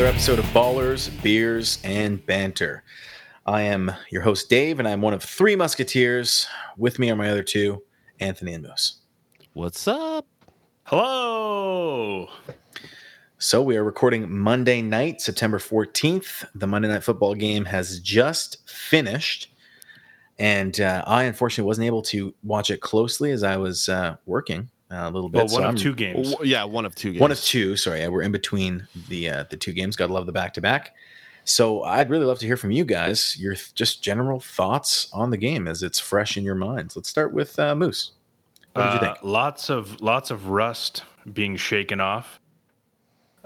Welcome back to another episode of Ballers, Beers, and Banter. I am your host, Dave, and I'm one of three Musketeers. With me are my other two, Anthony and Moose. What's up? Hello. So we are recording Monday night, September 14th. The Monday Night Football game has just finished. And uh, I unfortunately wasn't able to watch it closely as I was uh, working a little bit. Well, one so of I'm- two games. W- Yeah, one of two games. One of two. Sorry, we're in between the uh, the two games. Gotta love the back to back. So I'd really love to hear from you guys your th- just general thoughts on the game as it's fresh in your minds. Let's start with uh, Moose. What did you Uh, think? Lots of lots of rust being shaken off.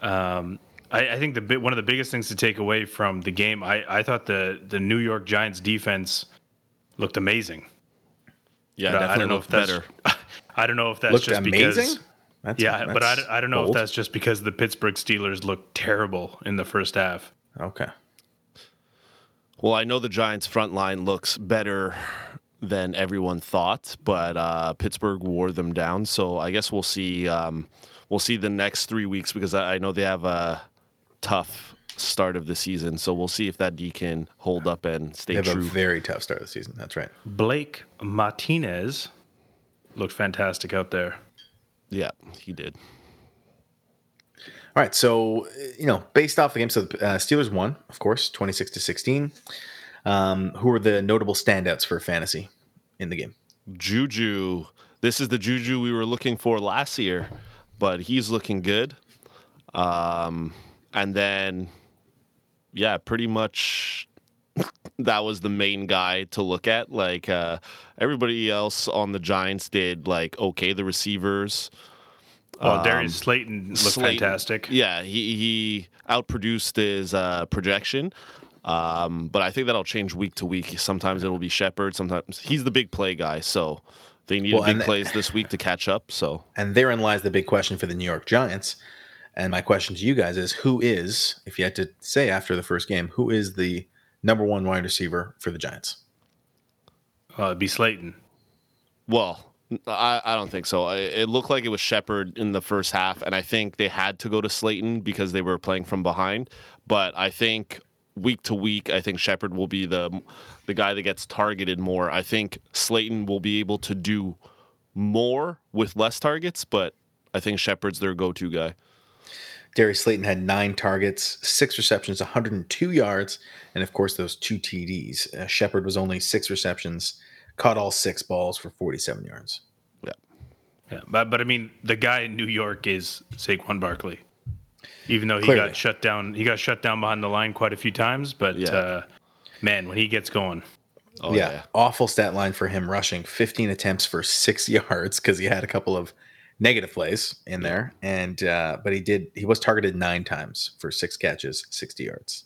Um, I, I think the bit, one of the biggest things to take away from the game, I, I thought the the New York Giants defense looked amazing. Yeah, But I- I don't know if that's better. I don't know if that's Looked just amazing. because That's, yeah, but I, I don't know bold. if that's just because the Pittsburgh Steelers looked terrible in the first half. okay. Well, I know the Giants' front line looks better than everyone thought, but uh, Pittsburgh wore them down. So I guess we'll see. Um, we'll see the next three weeks because I I know they have a tough start of the season. So we'll see if that D can hold up and They stay have a true. very tough start of the season. That's right. Blake Martinez looked fantastic out there. yeah, he did. All right, so you know, based off the game, so the uh, Steelers won, of course, twenty six to sixteen. Um, who were the notable standouts for fantasy in the game? Juju. This is the Juju we were looking for last year, but he's looking good. Um, and then, yeah, pretty much that was the main guy to look at. Like uh, everybody else on the Giants did like okay. The receivers, Oh, Darius Slayton looked Slayton- fantastic. yeah, he he outproduced his uh, projection. Um, but I think that'll change week to week. Sometimes it'll be Shepard. Sometimes he's the big play guy, so they needed Well, big the- plays this week to catch up. So And therein lies the big question for the New York Giants. And my question to you guys is who is, if you had to say after the first game, who is the number one wide receiver for the Giants? Uh, it'd be Slayton. Well, I, I don't think so. I, it looked like it was Shepard in the first half, and I think they had to go to Slayton because they were playing from behind. But I think week to week, I think Shepard will be the the guy that gets targeted more. I think Slayton will be able to do more with less targets, but I think Shepard's their go to guy. Darius Slayton had nine targets, six receptions, 102 yards, and of course those two TDs. Uh, Shepard was only six receptions, caught all six balls for 47 yards. Yeah, yeah, but but I mean, the guy in New York is Saquon Barkley. Even though he Clearly. got shut down, he got shut down behind the line quite a few times. But Yeah. uh, man, when he gets going, Oh yeah, awful stat line for him rushing 15 attempts for six yards because he had a couple of negative plays in there, and uh, but he did he was targeted nine times for six catches, 60 yards.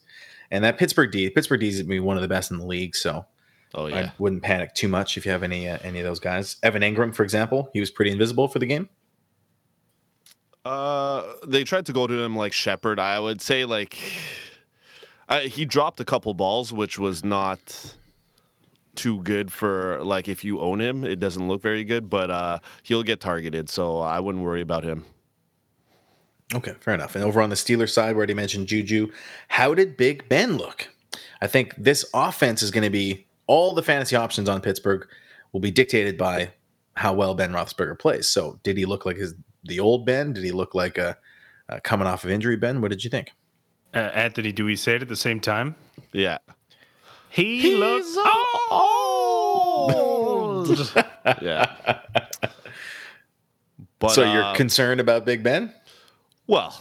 And that Pittsburgh D, Pittsburgh D is gonna be one of the best in the league, so Oh yeah. I wouldn't panic too much if you have any uh, any of those guys. Evan Engram, for example, he was pretty invisible for the game. Uh, they tried to go to him like Shepard. I would say like I, he dropped a couple balls, which was not too good for like if you own him, it doesn't look very good. But uh, he'll get targeted, so I wouldn't worry about him. Okay, fair enough. And over on the Steelers side, we already mentioned Juju. How did Big Ben look? I think this offense is going to be all the fantasy options on Pittsburgh will be dictated by how well Ben Roethlisberger plays. So, did he look like his the old Ben? Did he look like a, a coming off of injury Ben? What did you think? uh, Anthony, do we say it at the same time? Yeah, He looks old. yeah. But so, you're uh, concerned about Big Ben? Well,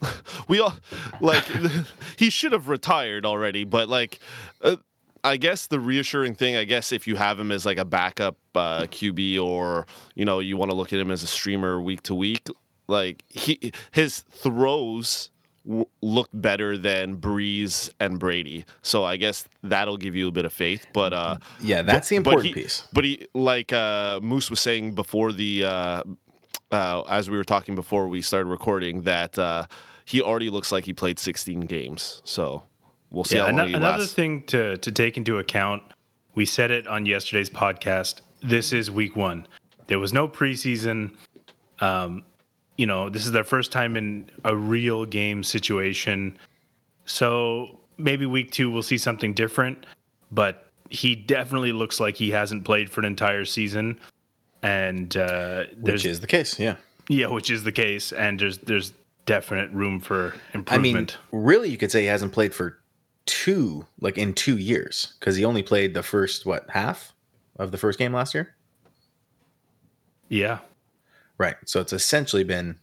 we all like he should have retired already, but like uh, I guess the reassuring thing, I guess if you have him as like a backup uh, QB or you know you want to look at him as a streamer week to week, like he his throws w- look better than Brees and Brady, so I guess that'll give you a bit of faith. But uh, Yeah, that's the but important he- piece. But he, like uh, Moose was saying before the, uh, uh, as we were talking before we started recording, that uh, he already looks like he played 16 games. So we'll see Yeah, how long ano- he another lasts. thing to to take into account. We said it on yesterday's podcast. This is week one. There was no preseason. Um, you know, this is their first time in a real game situation. So maybe week two we'll see something different, but he definitely looks like he hasn't played for an entire season. And uh, which is the case, yeah. Yeah, which is the case. And there's there's definite room for improvement. I mean, really, you could say he hasn't played for two, like in two years, because he only played the first what half of the first game last year. Yeah, right. So it's essentially been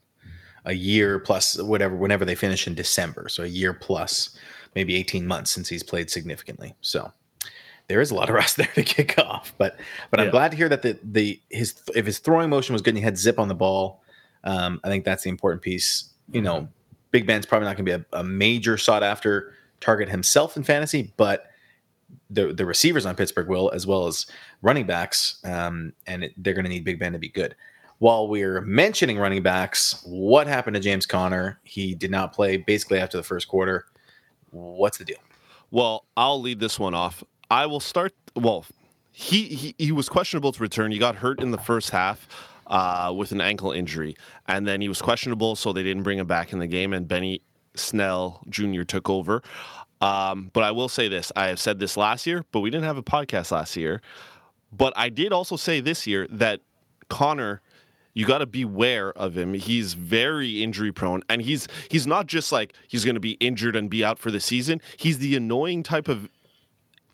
a year plus whatever. Whenever they finish in December, so a year plus maybe eighteen months since he's played significantly. So there is a lot of rust there to kick off. But but yeah. I'm glad to hear that the the his if his throwing motion was good and he had zip on the ball. Um, I think that's the important piece. You know, mm-hmm. Big Ben's probably not going to be a, a major sought after target himself in fantasy, but the the receivers on Pittsburgh will, as well as running backs, um, and it, they're going to need Big Ben to be good. While we're mentioning running backs, what happened to James Conner? He did not play basically after the first quarter. What's the deal? Well, I'll lead this one off. I will start. Well, he he, he was questionable to return. He got hurt in the first half. Uh, with an ankle injury, and then he was questionable, so they didn't bring him back in the game. And Benny Snell Jr. took over. Um, but I will say this I have said this last year, but we didn't have a podcast last year. But I did also say this year that Conner, you got to beware of him. He's very injury prone, and he's he's not just like he's going to be injured and be out for the season. He's the annoying type of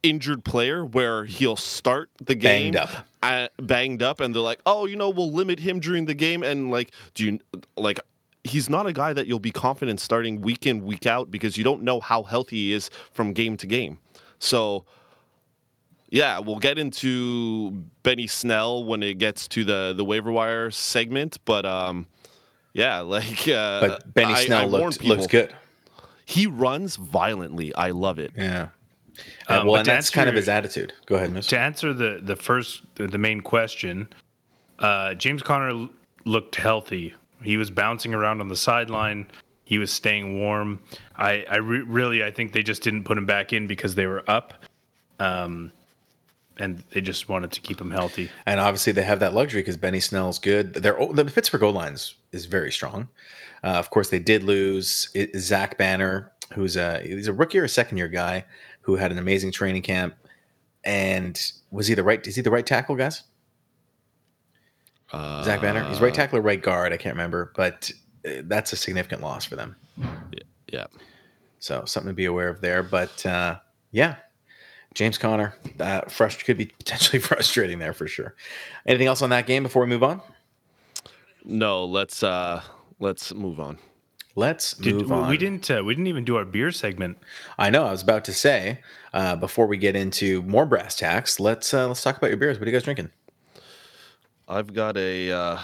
injured player where he'll start the game banged up, uh, banged up, and they're like, "Oh, you know, we'll limit him during the game." And like, do you like? he's not a guy that you'll be confident starting week in week out because you don't know how healthy he is from game to game. So yeah, we'll get into Benny Snell when it gets to the the waiver wire segment, but um yeah, like uh, but Benny I, Snell I looked, looks good. He runs violently. I love it. Yeah. Um, well, and that's answer, kind of his attitude. Go ahead, Mister. To answer the the first the main question, uh, James Conner looked healthy he was bouncing around on the sideline. He was staying warm. I, I re- really, I think they just didn't put him back in because they were up, um, and they just wanted to keep him healthy. And obviously, they have that luxury because Benny Snell's good. Their the Pittsburgh O lines is very strong. Uh, of course, they did lose Zach Banner, who's a he's a rookie or a second year guy who had an amazing training camp. And was he the right? Is he the right tackle, guys? Uh, Zach Banner. He's right tackle or right guard. I can't remember, but uh, that's a significant loss for them. Yeah. So something to be aware of there. But uh, yeah, James Conner, uh, frust- could be potentially frustrating there for sure. Anything else on that game before we move on? No, let's uh let's move on. Let's Did, move on. We didn't. Uh, we didn't even do our beer segment. I know. I was about to say uh, before we get into more brass tacks. Let's uh, let's talk about your beers. What are you guys drinking? I've got a uh,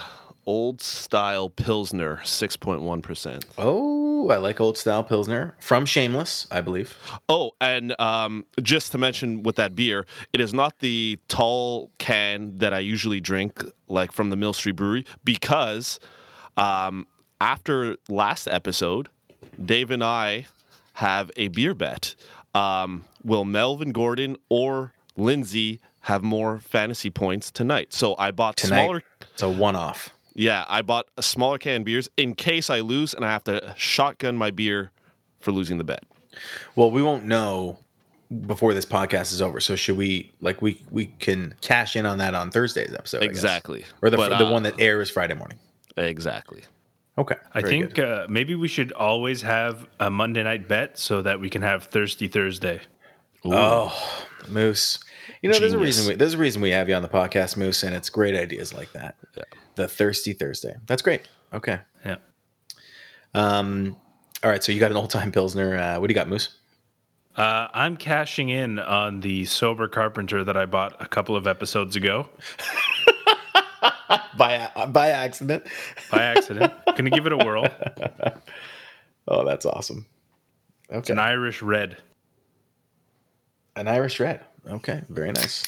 old style pilsner, six point one percent. Oh, I like old style pilsner from Shameless, I believe. Oh, and um, just to mention with that beer, it is not the tall can that I usually drink, like from the Mill Street Brewery, because um, after last episode, Dave and I have a beer bet. Um, will Melvin Gordon or Lindsay have more fantasy points tonight. So I bought tonight, smaller. It's a one off. Yeah, I bought a smaller can of beers in case I lose and I have to shotgun my beer for losing the bet. Well, we won't know before this podcast is over. So should we like we we can cash in on that on Thursday's episode? Exactly. Or the but, the uh, one that airs Friday morning. Exactly. Okay. I think uh, maybe we should always have a Monday night bet so that we can have Thirsty Thursday. Ooh. Oh, Moose. You know, Genius. there's a reason we, there's a reason we have you on the podcast, Moose, and it's great ideas like that. Yeah. The Thirsty Thursday. That's great. Okay. Yeah. Um. All right. So you got an old time pilsner. Uh, what do you got, Moose? Uh, I'm cashing in on the sober carpenter that I bought a couple of episodes ago. by by accident. by accident. Gonna give it a whirl. Oh, that's awesome. Okay. It's an Irish red. An Irish red. Okay, very nice.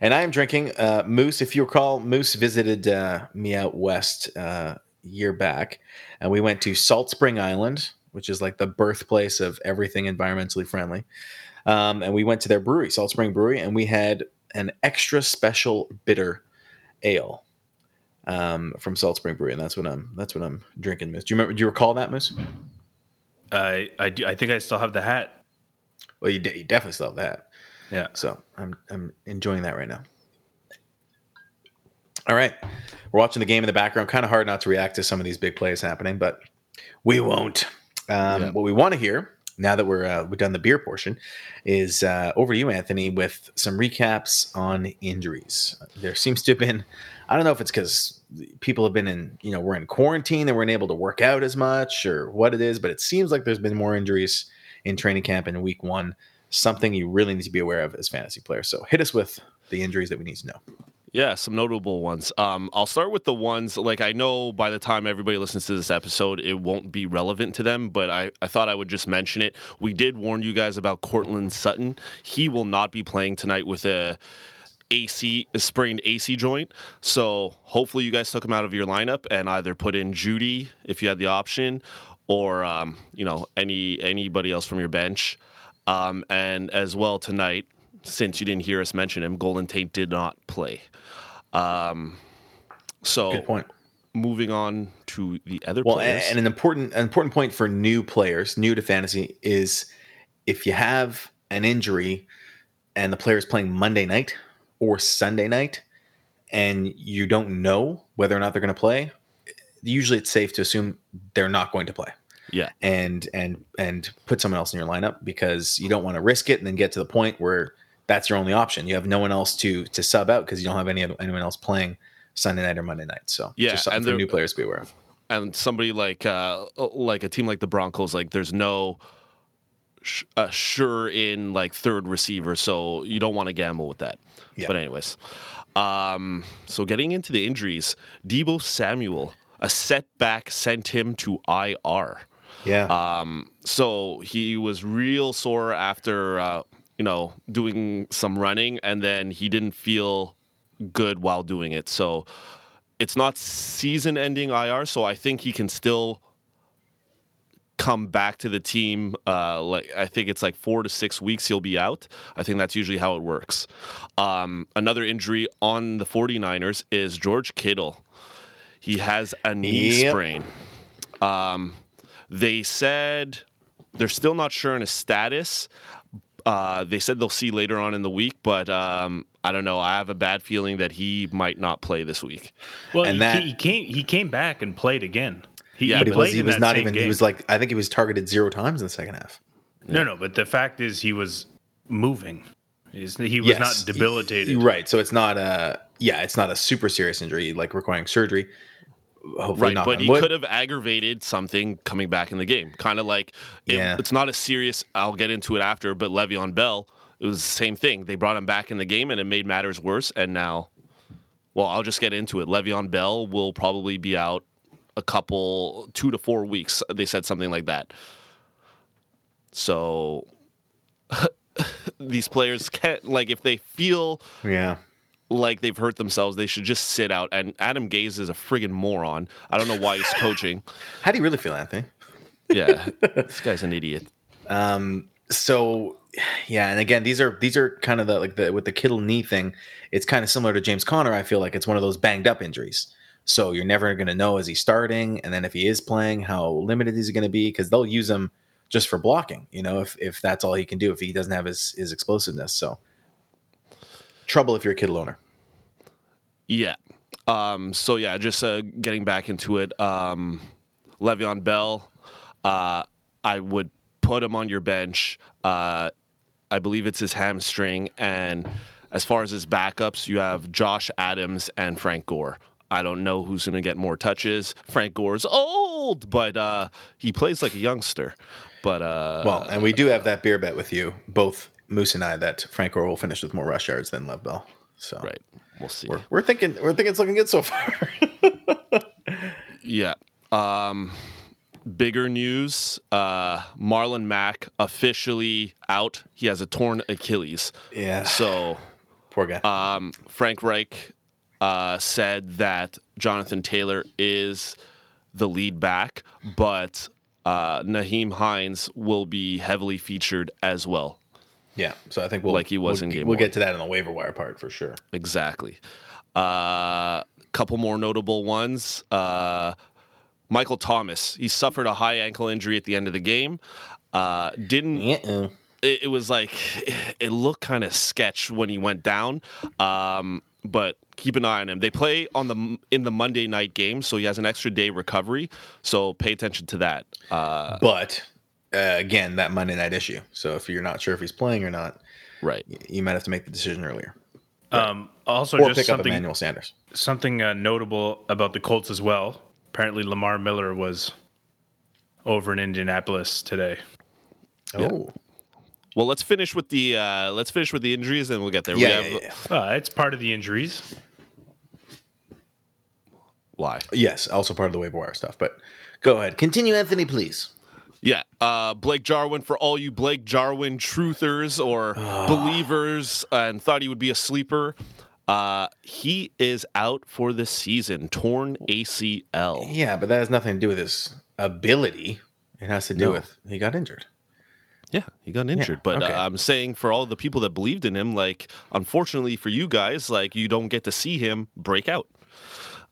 And I am drinking uh, Moose. If you recall, Moose visited uh, me out west uh, year back, and we went to Salt Spring Island, which is like the birthplace of everything environmentally friendly. Um, and we went to their brewery, Salt Spring Brewery, and we had an extra special bitter ale. um, from Salt Spring Brewery, and that's what I'm that's what I'm drinking, Moose. Do you remember? Do you recall that, Moose? I I, do, I think I still have the hat. Well, you, de- you definitely still have that. Yeah. So I'm I'm enjoying that right now. All right, we're watching the game in the background. Kind of hard not to react to some of these big plays happening, but we won't. Um, Yeah. What we want to hear now that we're uh, we've done the beer portion is uh, over to you, Anthony, with some recaps on injuries. There seems to have been, I don't know if it's because people have been in, you know, we're in quarantine and weren't able to work out as much or what it is, but it seems like there's been more injuries in training camp in week one. Something you really need to be aware of as fantasy players. So hit us with the injuries that we need to know. Yeah, some notable ones. Um, I'll start with the ones like I know by the time everybody listens to this episode, it won't be relevant to them, but I, I thought I would just mention it. We did warn you guys about Courtland Sutton. He will not be playing tonight with a AC a sprained AC joint. So hopefully you guys took him out of your lineup and either put in Jeudy if you had the option, or um, you know any anybody else from your bench. Um, and as well tonight, since you didn't hear us mention him, Golden Tate did not play. Um, so Good point. moving on to the other Well, players. and, and an important an important point for new players, new to fantasy, is if you have an injury and the player is playing Monday night or Sunday night, and you don't know whether or not they're going to play, usually it's safe to assume they're not going to play. Yeah, and and and put someone else in your lineup because you don't want to risk it and then get to the point where that's your only option. You have no one else to to sub out because you don't have any anyone else playing Sunday night or Monday night. So Yeah, just something and there- new players to be aware of. and somebody like uh, like a team like the Broncos, like there's no sh- uh, sure in like third receiver, so you don't want to gamble with that. Yeah. But anyways, um, so getting into the injuries, Deebo Samuel, a setback sent him to IR. Yeah, Um, so he was real sore after uh, you know doing some running, and then he didn't feel good while doing it. So it's not season-ending IR. So I think he can still come back to the team. Uh, like I think it's like four to six weeks he'll be out. I think that's usually how it works. Um, another injury on the 49ers is George Kittle. He has a knee Yep. sprain. Um, they said they're still not sure on his status. Uh, they said they'll see later on in the week, but um, I don't know. I have a bad feeling that he might not play this week. Well, And he, that- he came he came back and played again. He, Yeah, he but he was he was not even game. he was like I think he was targeted zero times in the second half. no, no. But the fact is, he was moving. He's, he was not debilitated. Right. So it's not a yeah, it's not a super serious injury like requiring surgery. Hopefully Right, not. but he wood. could have aggravated something coming back in the game. Kind of like it- Yeah. it's not a serious. I'll get into it after, but Le'Veon Bell, it was the same thing. They brought him back in the game, and it made matters worse. And now, well, I'll just get into it. Le'Veon Bell will probably be out a couple, two to four weeks. They said something like that. So these players can't like if they feel Yeah. Like they've hurt themselves, they should just sit out. And Adam Gase is a friggin' moron. I don't know why he's coaching. How do you really feel, Anthony? Yeah, this guy's an idiot. Um, so yeah, and again, these are these are kind of the like the with the Kittle knee thing. It's kind of similar to James Conner. I feel like it's one of those banged up injuries. So you're never going to know is he starting, and then if he is playing, how limited is he going to be? Because they'll use him just for blocking. You know, if if that's all he can do, if he doesn't have his his explosiveness. So trouble if you're a kid owner. Yeah. Um, so yeah, just uh, getting back into it. Um, Le'Veon Bell, uh, I would put him on your bench. Uh, I believe it's his hamstring, and as far as his backups, you have Josh Adams and Frank Gore. I don't know who's going to get more touches. Frank Gore's old, but uh, he plays like a youngster. But uh, Well, and we do have that beer bet with you, both Moose and I, that Frank Gore will finish with more rush yards than Lev Bell. So right, we'll see. we're, we're thinking we're thinking it's looking good so far. Yeah. Um, bigger news: uh, Marlon Mack officially out. He has a torn Achilles. yeah, So poor guy. um, Frank Reich uh, said that Jonathan Taylor is the lead back, but uh, Nyheim Hines will be heavily featured as well. Yeah, so I think we'll Like he was we'll, in game We'll one. get to that in the waiver wire part for sure. Exactly. Uh, couple more notable ones. Uh, Michael Thomas, he suffered a high ankle injury at the end of the game. Uh, didn't Uh-uh. it, it was like it looked kind of sketch when he went down. Um, but keep an eye on him. They play on the in the Monday night game, so he has an extra day recovery. So pay attention to that. Uh, But uh, again, that Monday night issue. So if you're not sure if he's playing or not, right. y- you might have to make the decision earlier Um, also, or just pick up something Emmanuel Sanders. something uh, notable about the Colts as well. Apparently, Lamar Miller was over in Indianapolis today. Oh, Well, let's finish with the uh, let's finish with the injuries, and we'll get there. yeah, we have yeah, yeah. Uh, it's part of the injuries. why? Yes, also part of the waiver wire stuff. But go ahead, continue, Anthony, please. Yeah, uh, Blake Jarwin for all you Blake Jarwin truthers or believers and thought he would be a sleeper. Uh, he is out for the season, torn ACL. Yeah, but that has nothing to do with his ability. It has to do No. with he got injured. Yeah, he got injured. but okay. uh, I'm saying for all the people that believed in him, like, unfortunately for you guys, like, you don't get to see him break out.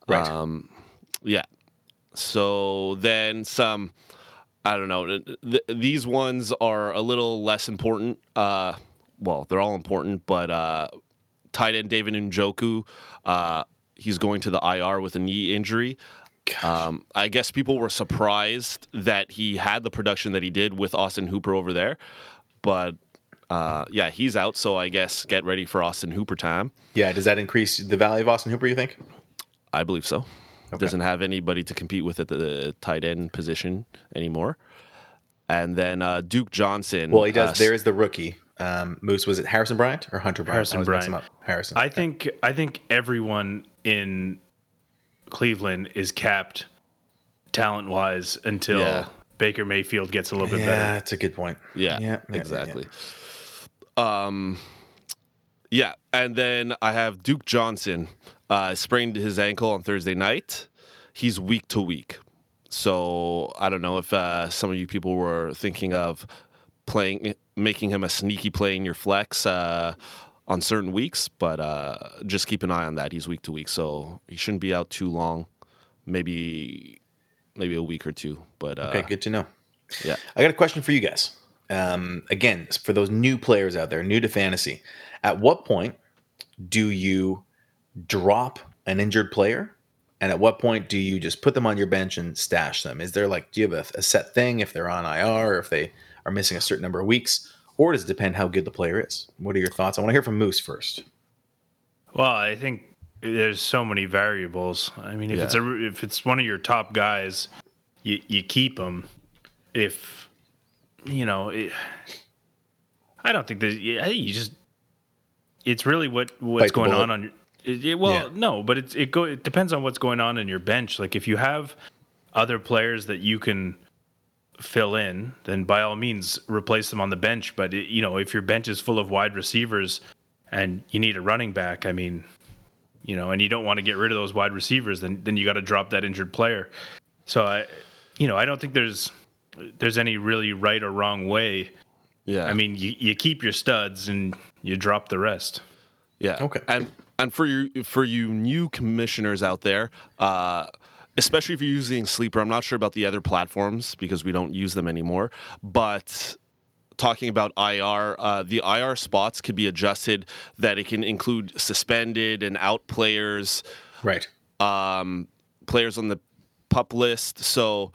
Right. Um, yeah. So then some, I don't know. th- th- these ones are a little less important. Uh, well, they're all important, but uh, tight end David Njoku, uh, he's going to the IR with a knee injury. Um, I guess people were surprised that he had the production that he did with Austin Hooper over there, but uh, yeah, he's out. So I guess get ready for Austin Hooper time. Yeah, does that increase the value of Austin Hooper? You think? I believe so. Doesn't have anybody to compete with at the tight end position anymore. And then uh, Duke Johnson. Well, he does. uh, there is the rookie. Um, Moose was it Harrison Bryant or Hunter Bryant? Harrison I Bryant. up. Harrison. I think I think everyone in Cleveland is capped talent wise until Yeah. Baker Mayfield gets a little bit yeah, better. that's a good point. Yeah, yeah, yeah, yeah. exactly. Um, yeah, and then I have Duke Johnson uh, sprained his ankle on Thursday night. He's week to week, so I don't know if uh, some of you people were thinking of playing, making him a sneaky play in your flex uh, on certain weeks, but uh, just keep an eye on that. He's week to week, so he shouldn't be out too long. Maybe, maybe a week or two. But uh, Okay, good to know. yeah. I got a question for you guys. Um, again, for those new players out there, new to fantasy, at what point do you drop an injured player? And at what point do you just put them on your bench and stash them? Is there like, do you have a, a set thing if they're on IR or if they are missing a certain number of weeks? Or does it depend how good the player is? What are your thoughts? I want to hear from Moose first. Well, I think there's so many variables. I mean, if it's a if it's one of your top guys, you you keep them. If you know, it, I don't think that. I think you just. It's really what what's going bullet. on on your. It, it- well, Yeah. no, but it's it go. It depends on what's going on in your bench. Like if you have other players that you can fill in, then by all means replace them on the bench. But it, you know, if your bench is full of wide receivers and you need a running back, I mean, you know, and you don't want to get rid of those wide receivers, then then you got to drop that injured player. So I, you know, I don't think there's there's any really right or wrong way. Yeah. I mean, you, you keep your studs and you drop the rest. Yeah. Okay. And and for you for you new commissioners out there, uh, especially if you're using Sleeper, I'm not sure about the other platforms because we don't use them anymore. But talking about IR, uh, the IR spots could be adjusted that it can include suspended and out players, Right. um, players on the pup list. So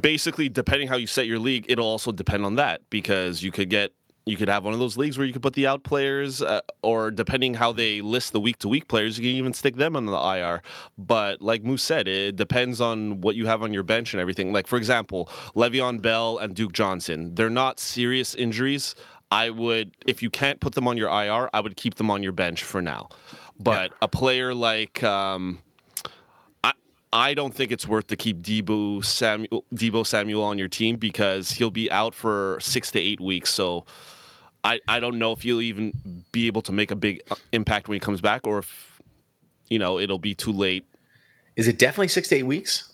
basically, depending how you set your league, it'll also depend on that because you could get you could have one of those leagues where you could put the out players, uh, or depending how they list the week to week players, you can even stick them on the IR. But like Moose said, it depends on what you have on your bench and everything. Like for example, Le'Veon Bell and Duke Johnson, they're not serious injuries. I would, if you can't put them on your IR, I would keep them on your bench for now. But a player like um, I I don't think it's worth to keep Deebo Samuel Deebo Samuel on your team because he'll be out for six to eight weeks. So I, I don't know if he'll even be able to make a big uh, impact when he comes back, or if you know it'll be too late. Is it definitely six to eight weeks?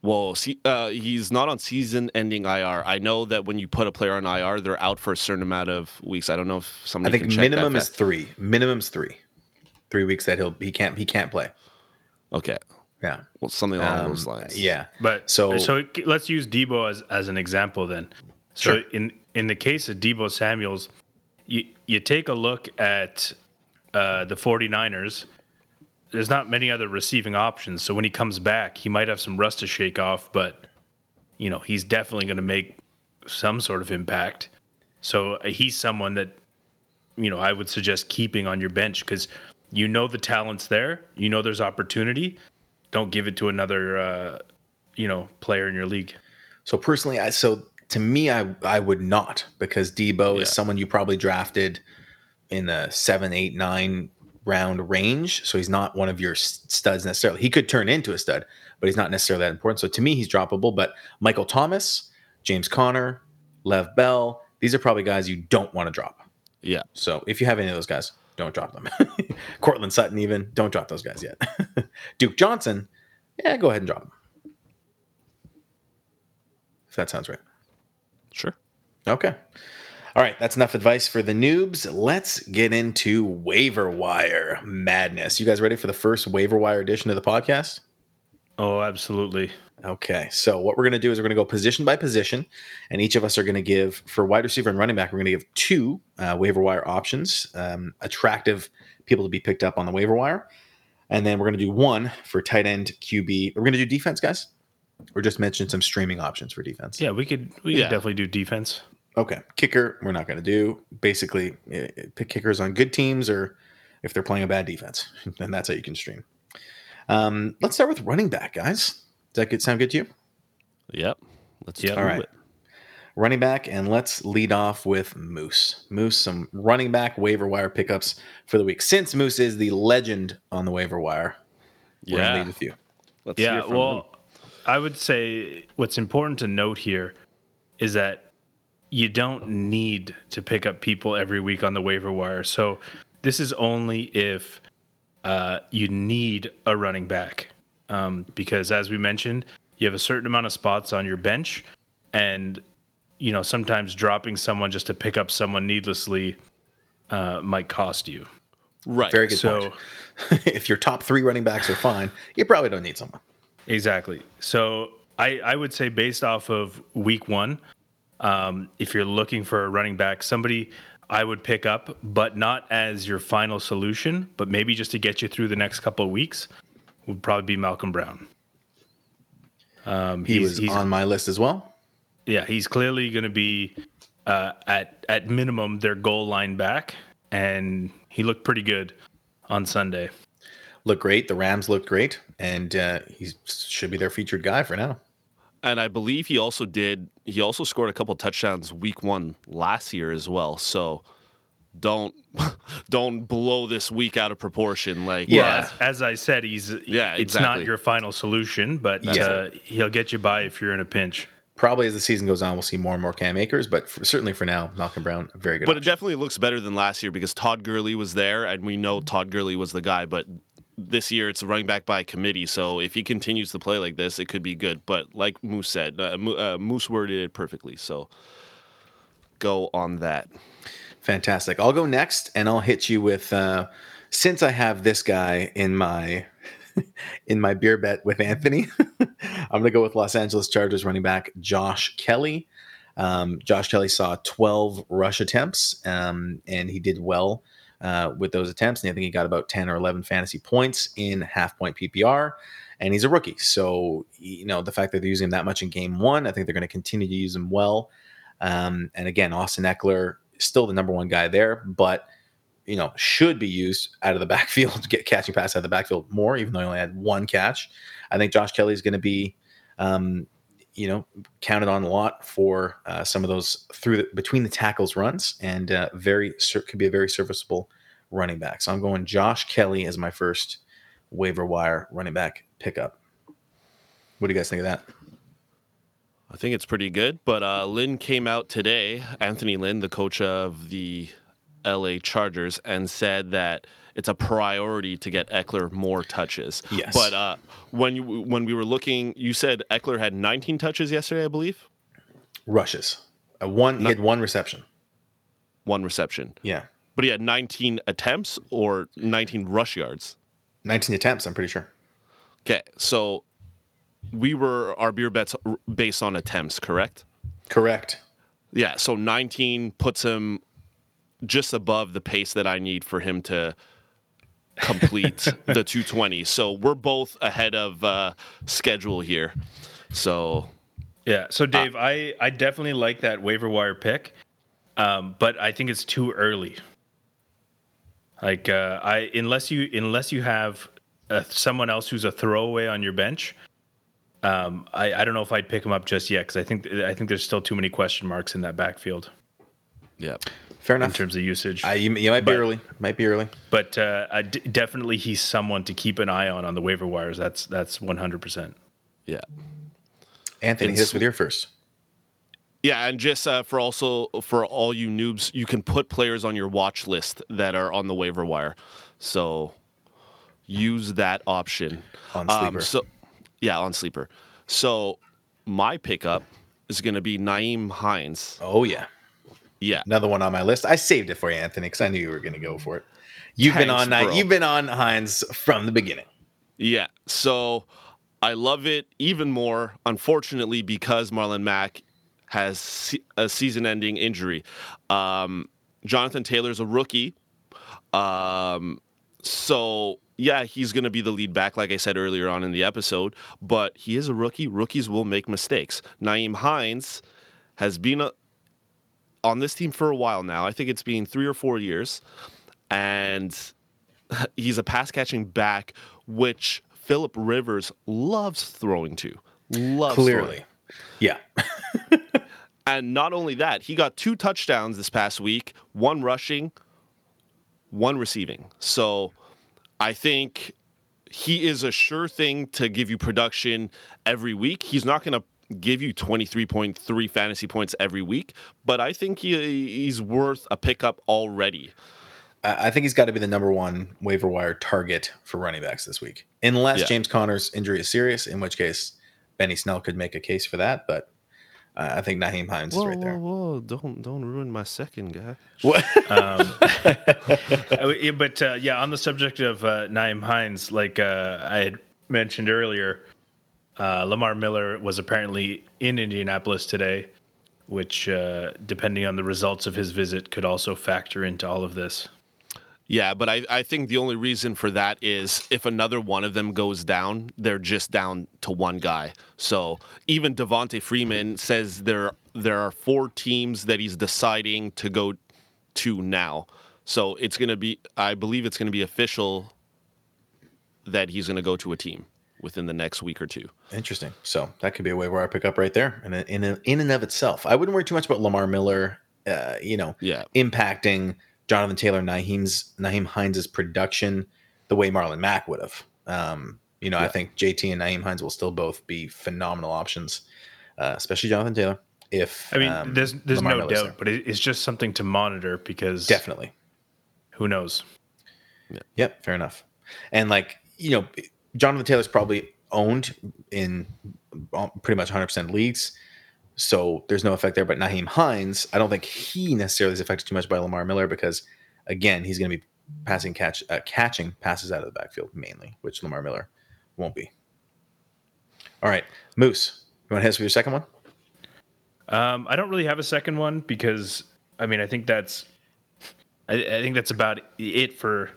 Well, see, uh, he's not on season-ending IR. I know that when you put a player on IR, they're out for a certain amount of weeks. I don't know if somebody. I think can check that minimum is three. Minimum's three. three weeks that he'll he can't he can't play. Okay. Yeah, Well, something along Um, those lines. Yeah, But So- so so let's use Deebo as, as an example then. So Sure. in in the case of Deebo Samuels, you you take a look at uh, the 49ers. There's not many other receiving options. So when he comes back, he might have some rust to shake off, but you know he's definitely going to make some sort of impact. So uh, he's someone that you know I would suggest keeping on your bench because you know the talent's there. You know there's opportunity. Don't give it to another uh, you know player in your league. So personally, I so to me, I I would not because Deebo is someone you probably drafted in the seven, eight, nine round range. So he's not one of your studs necessarily. He could turn into a stud, but he's not necessarily that important. So to me, he's droppable. But Michael Thomas, James Conner, Lev Bell, these are probably guys you don't want to drop. Yeah. So if you have any of those guys, don't drop them. Courtland Sutton, even don't drop those guys yet. Duke Johnson, yeah, go ahead and drop him. If that sounds right. Sure. Okay. All right, that's enough advice for the noobs. Let's get into waiver wire madness. You guys ready for the first waiver wire edition of the podcast? Oh, absolutely. Okay, so what we're going to do is we're going to go position by position, and each of us are going to give, for wide receiver and running back, we're going to give two uh, waiver wire options, um, attractive people to be picked up on the waiver wire. And then we're going to do one for tight end, QB. We're going to do defense, guys. Or just mention some streaming options for defense. Yeah, we could we Yeah. could definitely do defense. Okay. Kicker, we're not going to do. Basically, pick kickers on good teams or if they're playing a bad defense. Then that's how you can stream. Um, let's start with running back, guys. Does that good, sound good to you? Yep. Let's Yep. do All right. it. Running back, and let's lead off with Moose. Moose, some running back waiver wire pickups for the week. Since Moose is the legend on the waiver wire, we're going to Yeah. lead with you. Let's hear Yeah, from well, him. I would say what's important to note here is that you don't need to pick up people every week on the waiver wire. So this is only if uh, you need a running back, um, because as we mentioned, you have a certain amount of spots on your bench, and you know sometimes dropping someone just to pick up someone needlessly uh, might cost you. Right. Very good So. point. if your top three running backs are fine, you probably don't need someone. Exactly. So I, I would say based off of week one, um, if you're looking for a running back, somebody I would pick up, but not as your final solution, but maybe just to get you through the next couple of weeks, would probably be Malcolm Brown. Um, He was on my list as well. yeah, he's clearly going to be uh, at at minimum their goal line back, and he looked pretty good on Sunday. Looked great. The Rams looked great, and uh, he should be their featured guy for now. And I believe he also did. He also scored a couple touchdowns week one last year as well. So don't don't blow this week out of proportion. Like Yeah. Well, as, as I said, he's Yeah, it's exactly. not your final solution, but Yeah. uh, he'll get you by if you're in a pinch. Probably as the season goes on, we'll see more and more Cam Akers, but for, certainly for now, Malcolm Brown, very good. But it definitely looks better than last year because Todd Gurley was there, and we know Todd Gurley was the guy. But this year, it's running back by committee. So if he continues to play like this, it could be good. But like Moose said, uh, uh, Moose worded it perfectly. So go on that. Fantastic. I'll go next, and I'll hit you with. Uh, since I have this guy in my in my beer bet with Anthony, I'm going to go with Los Angeles Chargers running back Josh Kelley. Um, Josh Kelley saw 12 rush attempts, um, and he did well uh, with those attempts. And I think he got about 10 or 11 fantasy points in half point PPR. And he's a rookie, so you know the fact that they're using him that much in game one, I think they're going to continue to use him well. Um, and again, Austin Ekeler still the number one guy there, but you know should be used out of the backfield to get catching pass out of the backfield more, even though he only had one catch. I think Josh Kelley is going to be, um, you know, counted on a lot for uh, some of those through the, between the tackles runs, and uh, very could be a very serviceable running back. So I'm going Josh Kelley as my first waiver wire running back pickup. What do you guys think of that? I think it's pretty good. But uh, Lynn came out today, Anthony Lynn, the coach of the LA Chargers, and said that it's a priority to get Ekeler more touches. Yes. But uh, when you, when we were looking, you said Ekeler had 19 touches yesterday, I believe. Rushes. Uh, one he had one reception. One reception. Yeah. but he had 19 attempts or 19 rush yards. 19 attempts, I'm pretty sure. Okay, so we were our beer bets based on attempts, correct? Correct. Yeah, so 19 puts him just above the pace that I need for him to complete the 220. So we're both ahead of uh, schedule here. So Yeah. So Dave, I I definitely like that waiver wire pick, um, but I think it's too early. Like uh, I unless you unless you have uh, someone else who's a throwaway on your bench, um, I I don't know if I'd pick him up just yet because I think I think there's still too many question marks in that backfield yeah, Fair enough. in terms of usage. I, you, you might be early. Might be early. but uh, I d- definitely he's someone to keep an eye on on the waiver wires. That's that's 100. percent yeah. Anthony, It's- hit us with your first. Yeah, and just uh, for also for all you noobs, you can put players on your watch list that are on the waiver wire. So use that option On Um, Sleeper. so yeah, on sleeper. So my pickup is going to be Nyheim Hines. Oh, yeah. Yeah, Another one on my list. I saved it for you, Anthony, because I knew you were going to go for it. You've been on bro. you've been on Hines from the beginning. yeah. So I love it even more, unfortunately, because Marlon Mack has a season-ending injury. Um, Jonathan Taylor's a rookie. Um, so yeah, he's going to be the lead back, like I said earlier on in the episode. But he is a rookie. Rookies will make mistakes. Nyheim Hines has been a, on this team for a while now. I think it's been three or four years, and he's a pass catching back, which Philip Rivers loves throwing to. Loves throwing. Clearly. Yeah. And not only that, he got two touchdowns this past week, one rushing, one receiving. So I think he is a sure thing to give you production every week. He's not going to give you 23.3 fantasy points every week, but I think he, he's worth a pickup already. I I think he's got to be the number one waiver wire target for running backs this week, unless Yeah. James Conner's injury is serious, in which case Benny Snell could make a case for that. But uh, I think Nyheim Hines is right there. whoa! whoa, Don't don't ruin my second guy. What? Um, uh, but uh, yeah, on the subject of uh, Nyheim Hines, like uh, I had mentioned earlier, uh, Lamar Miller was apparently in Indianapolis today, which, uh, depending on the results of his visit, could also factor into all of this. Yeah, but I, I think the only reason for that is if another one of them goes down, they're just down to one guy. So even Devonta Freeman says there there are four teams that he's deciding to go to now. So it's gonna be I believe it's gonna be official that he's gonna go to a team within the next week or two. Interesting. So that could be a way where I pick up right there, and in in, in and of itself, I wouldn't worry too much about Lamar Miller. Uh, you know, Yeah. impacting Jonathan Taylor, Nyheim's Nyheim Hines' production the way Marlon Mack would have. Um, you know, I think JT and Nyheim Hines will still both be phenomenal options, uh, especially Jonathan Taylor. If I mean, um, there's there's Lamar no Miller's doubt, there. but it, it's just something to monitor because definitely. who knows? Yep, fair enough. And like you know, Jonathan Taylor's probably owned in uh, pretty much 100% leagues, so there's no effect there. But Nyheim Hines, I don't think he necessarily is affected too much by Lamar Miller because, again, he's going to be passing catch uh, catching passes out of the backfield mainly, which Lamar Miller won't be. All right, Moose, you want to hit us with your second one? Um, I don't really have a second one because I mean I think that's I, I think that's about it for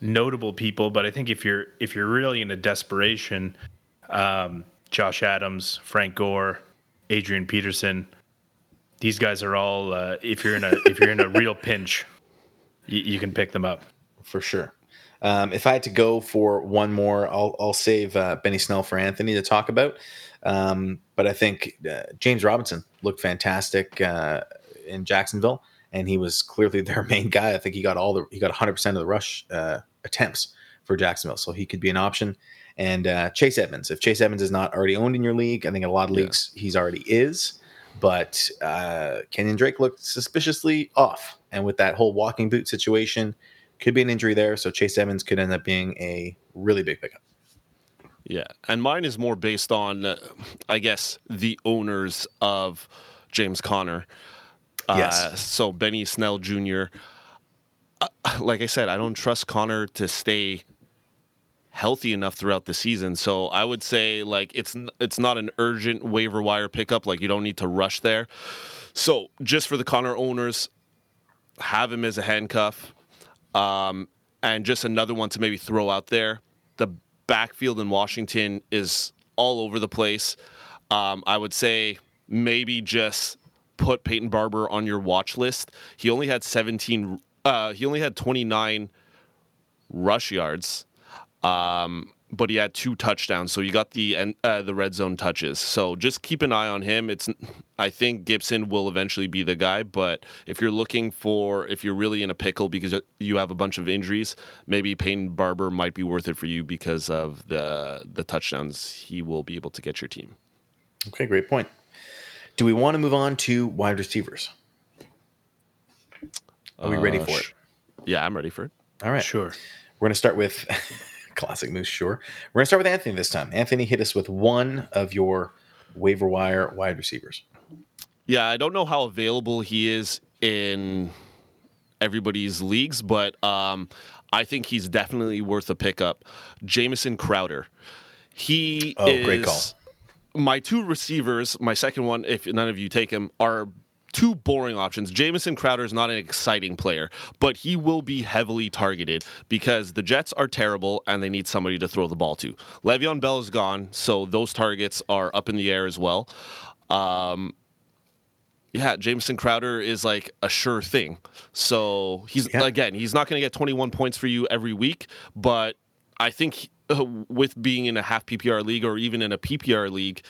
notable people. But I think if you're if you're really in a desperation, um, Josh Adams, Frank Gore, Adrian Peterson, these guys are all uh, if you're in a if you're in a real pinch, you, you can pick them up. for sure. Um, if I had to go for one more, I'll, I'll save uh, Benny Snell for Anthony to talk about. Um, but I think uh, James Robinson looked fantastic uh, in Jacksonville, and he was clearly their main guy. I think he got all the he got 100 percent of the rush uh, attempts for Jacksonville, so he could be an option. And uh, Chase Edmonds, if Chase Edmonds is not already owned in your league, I think in a lot of Yeah. leagues he's already is. But uh, Kenyon Drake looked suspiciously off, and with that whole walking boot situation, could be an injury there. So Chase Evans could end up being a really big pickup. Yeah, and mine is more based on, uh, I guess, the owners of James Conner. Uh, Yes. So Benny Snell Jr. like I said, I don't trust Conner to stay healthy enough throughout the season. So I would say like it's it's not an urgent waiver wire pickup. Like you don't need to rush there. So just for the Conner owners, have him as a handcuff, um, and just another one to maybe throw out there. The backfield in Washington is all over the place. Um, I would say maybe just put Peyton Barber on your watch list. He only had 17. Uh, he only had 29 rush yards um, but he had two touchdowns, so he got the uh, the red zone touches. So just keep an eye on him. It's I think Gibson will eventually be the guy, but if you're looking for if you're really in a pickle because you have a bunch of injuries, maybe Peyton Barber might be worth it for you because of the the touchdowns he will be able to get your team. Okay, great point. Do we want to move on to wide receivers? Are we ready uh, for it? Yeah, I'm ready for it. All right, sure. We're going to start with Classic Moose, sure. We're going to start with Anthony this time. Anthony, hit us with one of your waiver wire wide receivers. Yeah, I don't know how available he is in everybody's leagues, but um, I think he's definitely worth a pickup. Jamison Crowder. He oh, is, great call. My two receivers, my second one, if none of you take him, are two boring options. Jamison Crowder is not an exciting player, but he will be heavily targeted because the Jets are terrible and they need somebody to throw the ball to. Le'Veon Bell is gone, so those targets are up in the air as well. Um, yeah, Jamison Crowder is like a sure thing. So he's yeah. again, he's not going to get 21 points for you every week, but I think uh, with being in a half PPR league or even in a PPR league,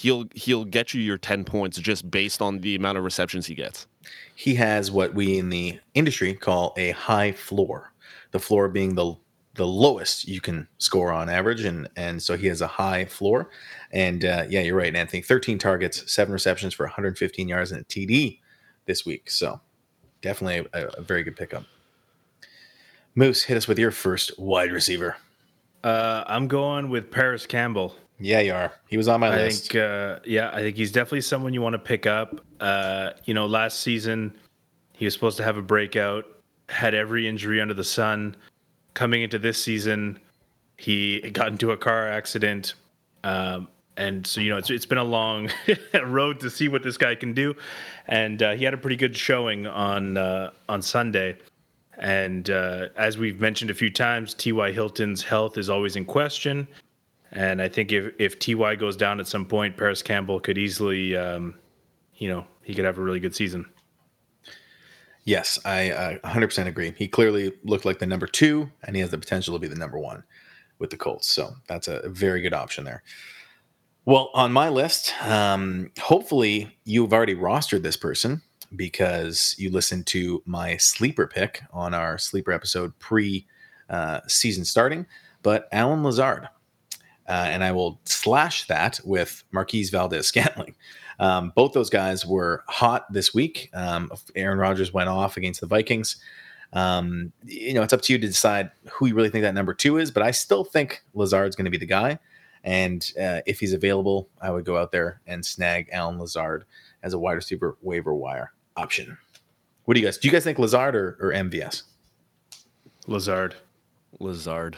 he'll he'll get you your 10 points just based on the amount of receptions he gets. He has what we in the industry call a high floor. The floor being the the lowest you can score on average, and and so he has a high floor. And uh, yeah, you're right, Anthony. 13 targets, seven receptions for 115 yards and a TD this week. So definitely a, a very good pickup. Moose, hit us with your first wide receiver. Uh, I'm going with Parris Campbell. Yeah, you are. He was on my I list. Think, uh, yeah, I think he's definitely someone you want to pick up. Uh, you know, last season he was supposed to have a breakout, had every injury under the sun. Coming into this season, he got into a car accident, um, and so you know it's it's been a long road to see what this guy can do. And uh, he had a pretty good showing on uh, on Sunday. And uh, as we've mentioned a few times, T.Y. Hilton's health is always in question. And I think if if Ty goes down at some point, Parris Campbell could easily, um, you know, he could have a really good season. Yes, I, I 100% agree. He clearly looked like the number two, and he has the potential to be the number one with the Colts. So that's a very good option there. Well, on my list, um, hopefully you've already rostered this person because you listened to my sleeper pick on our sleeper episode pre uh, season starting. But Allen Lazard, uh, and I will slash that with Marquez Valdes-Scantling. Um, both those guys were hot this week. Um, Aaron Rodgers went off against the Vikings. Um, you know, it's up to you to decide who you really think that number two is, but I still think Lazard's going to be the guy. And uh, if he's available, I would go out there and snag Allen Lazard as a wide receiver waiver wire option. What do you guys? Do you guys think Lazard or, or MVS? Lazard. Lazard.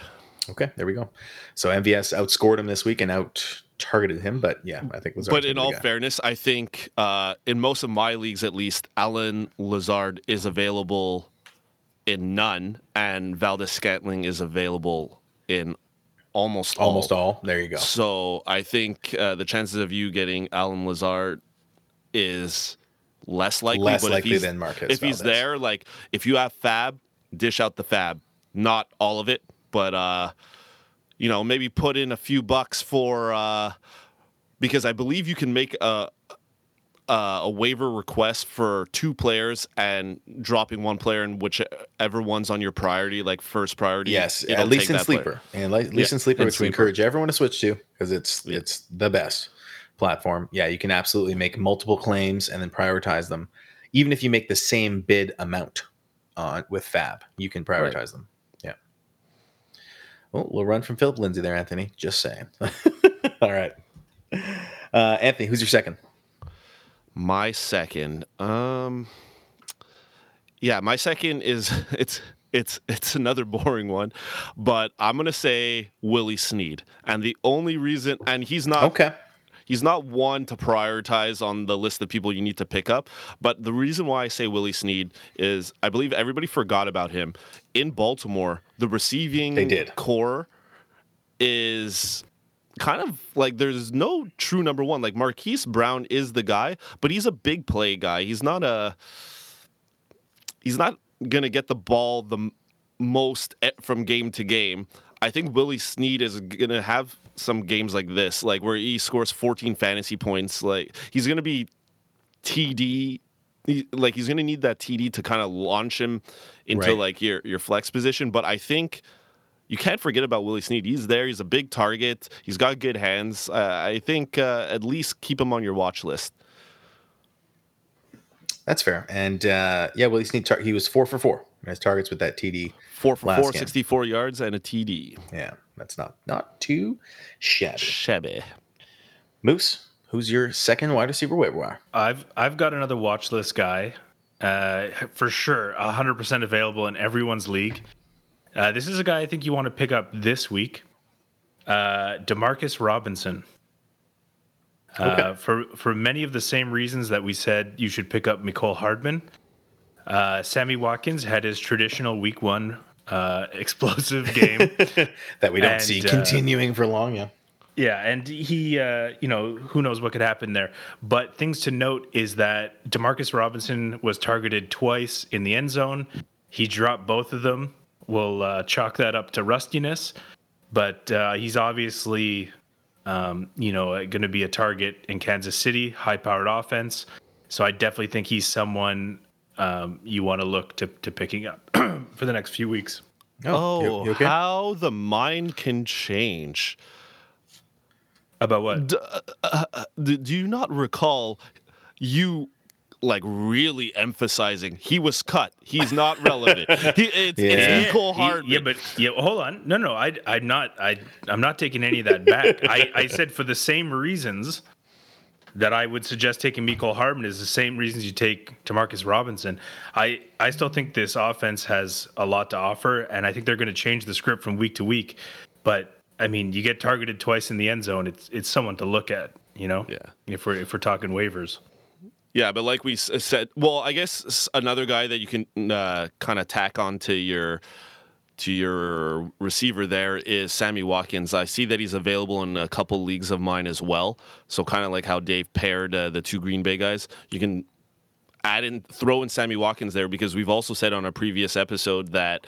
Okay, there we go. So MVS outscored him this week and out targeted him, but yeah, I think Lazard. But in all fairness, I think uh, in most of my leagues, at least, Allen Lazard is available in none, and Valdes-Scantling is available in almost all. almost all. There you go. So I think uh, the chances of you getting Allen Lazard is less likely. Less likely than Marcus. If Valdes. he's there, like if you have FAAB, dish out the FAAB, not all of it, but uh, you know, maybe put in a few bucks for uh, because I believe you can make a a waiver request for two players and dropping one player and whichever one's on your priority, like first priority. Yes, at least in sleeper, player. and at least yeah, in sleeper, which sleeper. we encourage everyone to switch to because it's yeah. it's the best platform. Yeah, you can absolutely make multiple claims and then prioritize them. Even if you make the same bid amount uh, with FAAB, you can prioritize right. them. Well, we'll run from Phillip Lindsay there, Anthony. Just saying. All right. Uh, Anthony, who's your second? My second. Um yeah, my second is it's it's it's another boring one, but I'm gonna say Willie Snead, and the only reason, and he's not Okay. he's not one to prioritize on the list of people you need to pick up. But the reason why I say Willie Snead is I believe everybody forgot about him in Baltimore. The receiving They did. core is kind of like there's no true number one. Like Marquise Brown is the guy, but he's a big play guy. He's not a he's not gonna get the ball the most from game to game. I think Willie Snead is gonna have some games like this, like where he scores 14 fantasy points. Like he's gonna be TD, he- like he's gonna need that TD to kind of launch him into Right. like your your flex position. But I think you can't forget about Willie Snead. He's there. He's a big target. He's got good hands. Uh, I think uh, at least keep him on your watch list. That's fair. And uh, yeah, Willie Snead, tar- he was four for four. His targets with that TD. Four for four, game. 64 yards and a TD. Yeah, that's not not too shabby. Shabby. Moose, who's your second wide receiver waiver wire? I've I've got another watch list guy, uh, for sure, hundred percent available in everyone's league. Uh, this is a guy I think you want to pick up this week, uh, Demarcus Robinson. Uh, Okay. for for many of the same reasons that we said you should pick up Mecole Hardman. Uh, Sammy Watkins had his traditional week one uh, explosive game. that we don't And, see continuing for long. Yeah. Yeah, and he, uh, you know, who knows what could happen there. But things to note is that Demarcus Robinson was targeted twice in the end zone. He dropped both of them. We'll uh, chalk that up to rustiness, but uh, he's obviously, um, you know, going to be a target in Kansas City, high-powered offense. So I definitely think he's someone um, you want to look to, to picking up for the next few weeks. Oh, you- you okay? how the mind can change. About what? D- uh, uh, uh, do do you not recall you like really emphasizing he was cut? He's not relevant. he, it's, Yeah. it's Mecole Yeah, Hardman. Yeah, but yeah, hold on. No, no, I, I'm not. I, I'm not taking any of that back. I, I said for the same reasons that I would suggest taking Mecole Hardman is the same reasons you take Demarcus Robinson. I, I still think this offense has a lot to offer, and I think they're going to change the script from week to week. But I mean, you get targeted twice in the end zone. It's it's someone to look at. You know. Yeah. If we're if we're talking waivers. Yeah, but like we said, well, I guess another guy that you can uh, kind of tack onto your to your receiver there is Sammy Watkins. I see that he's available in a couple leagues of mine as well. So kind of like how Dave paired uh, the two Green Bay guys, you can add in throw in Sammy Watkins there because we've also said on a previous episode that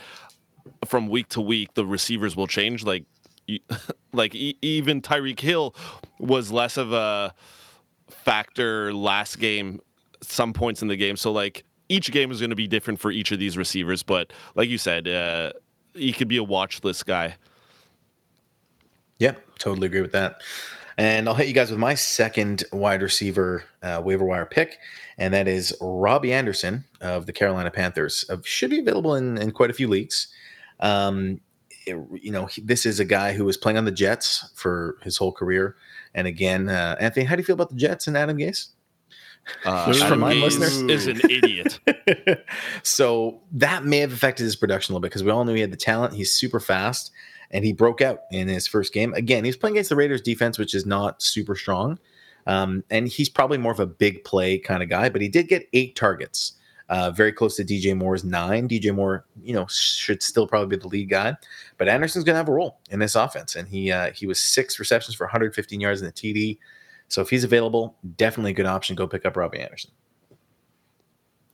from week to week the receivers will change. Like like even Tyreek Hill was less of a factor last game some points in the game so like each game is going to be different for each of these receivers but like you said uh he could be a watch list guy Yeah, totally agree with that. And I'll hit you guys with my second wide receiver uh, waiver wire pick, and that is Robbie Anderson of the Carolina Panthers. Should be available in, in quite a few leagues. Um, you know, he- this is a guy who was playing on the Jets for his whole career. And again, uh, Anthony, how do you feel about the Jets and Adam Gase? uh, Just for Adam my Gase listeners. is an idiot so that may have affected his production a little bit because we all knew he had the talent. He's super fast, and he broke out in his first game. Again, he's playing against the Raiders defense, which is not super strong. Um, and he's probably more of a big play kind of guy, but he did get eight targets, uh, very close to DJ Moore's nine. DJ Moore, you know, should still probably be the lead guy, but Anderson's going to have a role in this offense. And he uh, he was six receptions for 115 yards in the TD. So if he's available, definitely a good option. Go pick up Robbie Anderson.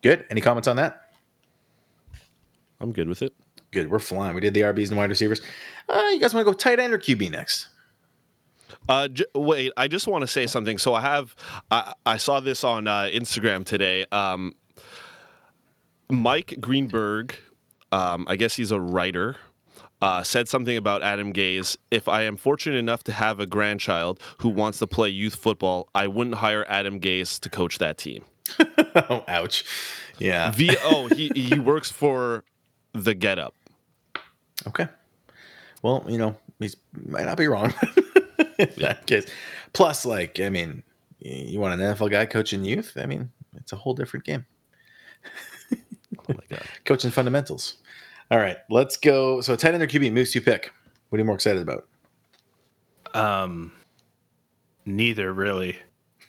Good. Any comments on that? i'm good with it Good. We're flying. We did the RBs and wide receivers. Uh, you guys want to go tight end or QB next? Uh, j- wait, I just want to say something. So I have, I, I saw this on uh, Instagram today. Um, Mike Greenberg, um, I guess he's a writer, uh, said something about Adam Gase. If I am fortunate enough to have a grandchild who wants to play youth football, I wouldn't hire Adam Gase to coach that team. oh, ouch. Yeah. V oh, he he works for the Get Up. Okay. Well, you know, he's might not be wrong. in that case. Plus, like, I mean, you want an NFL guy coaching youth? I mean, it's a whole different game. My god. Coaching fundamentals. All right, let's go. So tight end or QB, Moose, you pick. What are you more excited about? Um, neither really.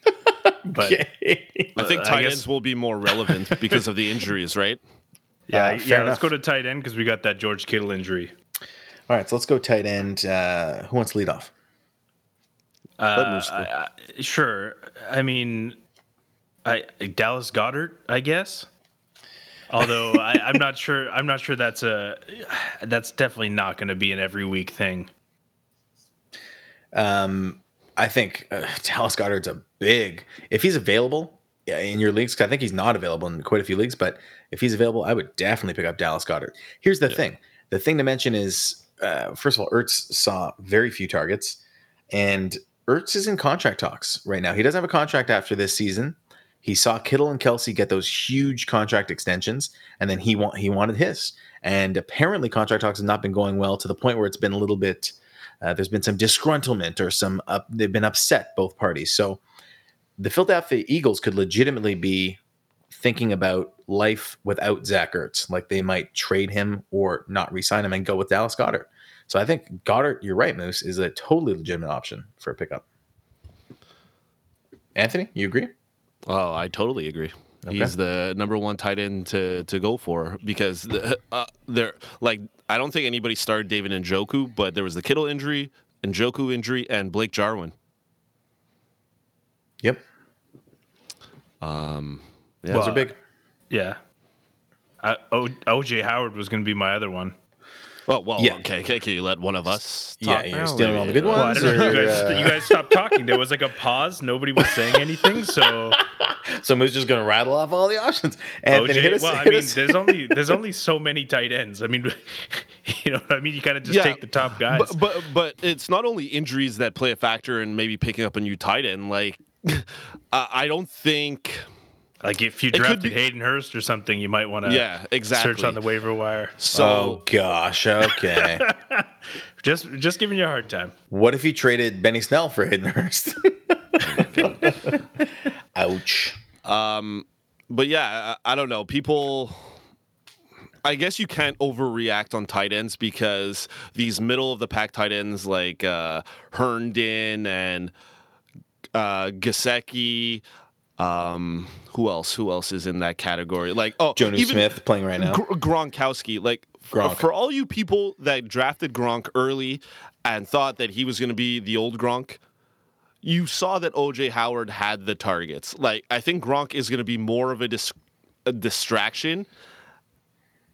but Okay. I think Uh, I tight guess- ends will be more relevant because of the injuries, right? yeah, Uh, yeah. fair Let's go to tight end because we got that George Kittle injury. All right, so let's go tight end. Uh, who wants to lead off? Uh, I- I- sure. I mean, I Dallas Goedert, I guess. Although I, I'm not sure. I'm not sure that's a. That's definitely not going to be an every week thing. Um, I think uh, Dallas Goedert's a big. If he's available in your leagues, 'cause I think he's not available in quite a few leagues, but if he's available, I would definitely pick up Dallas Goedert. Here's the thing: the thing to mention is, uh, first of all, Ertz saw very few targets, and Ertz is in contract talks right now. He doesn't have a contract after this season. He saw Kittle and Kelce get those huge contract extensions, and then he want he wanted his. And apparently, contract talks have not been going well to the point where it's been a little bit. Uh, there's been some disgruntlement or some up, they've been upset both parties. So the Philadelphia Eagles could legitimately be thinking about life without Zach Ertz. Like they might trade him or not re-sign him and go with Dallas Goedert. So I think Goedert, you're right, Moose, is a totally legitimate option for a pickup. Anthony, you agree? Oh, I totally agree. He's the number one tight end to, to go for because the, uh, there like I don't think anybody started David Njoku, but there was the Kittle injury, Njoku injury, and Blake Jarwin. Yep. Um, yeah, Those Well, are big. Yeah. I, o, OJ Howard was going to be my other one. well, well, Yeah. okay, okay, can you let one of us? Yeah, you're now? stealing all the good Yeah. Well, I ones. don't know. You guys, uh, you guys stopped talking. There was like a pause. Nobody was saying anything. So So Moose just going to rattle off all the options. Anthony, OJ. hit us, well, I mean, us- there's only there's only so many tight ends. I mean, you know, what I mean, you kind of just Yeah, take the top guys. But, but but it's not only injuries that play a factor in maybe picking up a new tight end. Like, I I don't think. like if you drafted be- Hayden Hurst or something, you might want to Yeah, exactly. search on the waiver wire. So oh gosh, okay. Just just giving you a hard time. what if you traded Benny Snell for Hayden Hurst? Ouch. Um, but yeah, I, I don't know. People, I guess you can't overreact on tight ends because these middle of the pack tight ends like uh, Herndon and uh, Gesicki. Um, who else? Who else is in that category? Like, oh, Jonnu Smith playing right now. Gr- Gronkowski. Like, Gronk. for all you people that drafted Gronk early and thought that he was going to be the old Gronk, you saw that OJ Howard had the targets. Like, I think Gronk is going to be more of a, dis- a distraction,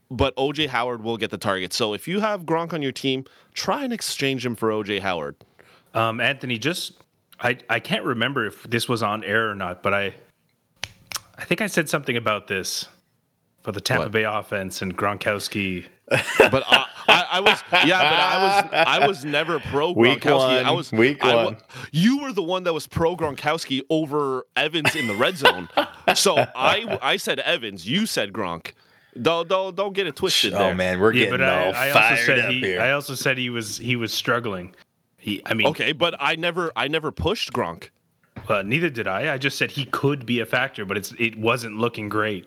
but OJ Howard will get the target. So if you have Gronk on your team, try and exchange him for OJ Howard. Um, Anthony, just I I can't remember if this was on air or not, but I I think I said something about this for the Tampa What? Bay offense and Gronkowski. But I, I, I was, yeah, but I was, I was never pro Week Gronkowski. I was week I one. you were the one that was pro Gronkowski over Evans in the red zone. so I, I said Evans. You said Gronk. Don't, don't, don't get it twisted. Oh there. man, we're Yeah, getting but I, all I fired also said up he here. I also said he was he was struggling. He I mean Okay, but I never, I never pushed Gronk. uh, neither did I. I just said he could be a factor, but it's it wasn't looking great.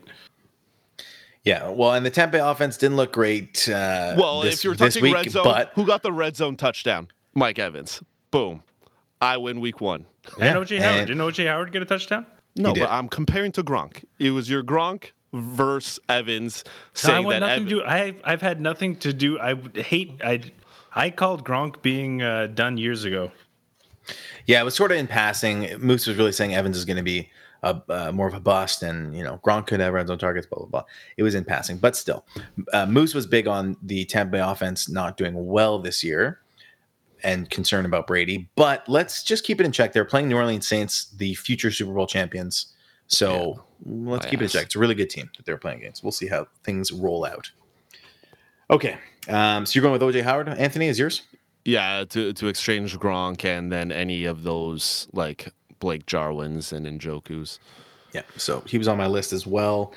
Yeah, well, and the Tampa Bay offense didn't look great. Uh, Well, this, if you're this touching week, red zone, but who got the red zone touchdown? Mike Evans. Boom. I win week one. Yeah, and OJ Howard and- didn't OJ Howard get a touchdown? No, but I'm comparing to Gronk. It was your Gronk versus Evans No, I saying want that nothing Ev- to do. I I've had nothing to do. I hate. I I called Gronk being uh, done years ago. yeah, it was sort of in passing. Moose was really saying Evans is going to be a, uh, more of a bust, and you know Gronk could have red zone targets. Blah blah blah. It was in passing, but still, uh, Moose was big on the Tampa Bay offense not doing well this year, and concerned about Brady. But let's just keep it in check. They're playing New Orleans Saints, the future Super Bowl champions. So let's My keep it in check. It's a really good team that they're playing against. We'll see how things roll out. Okay, um, so you're going with OJ Howard. Anthony is yours. Yeah, to to exchange Gronk and then any of those like Blake Jarwins and Njoku's. Yeah, so he was on my list as well.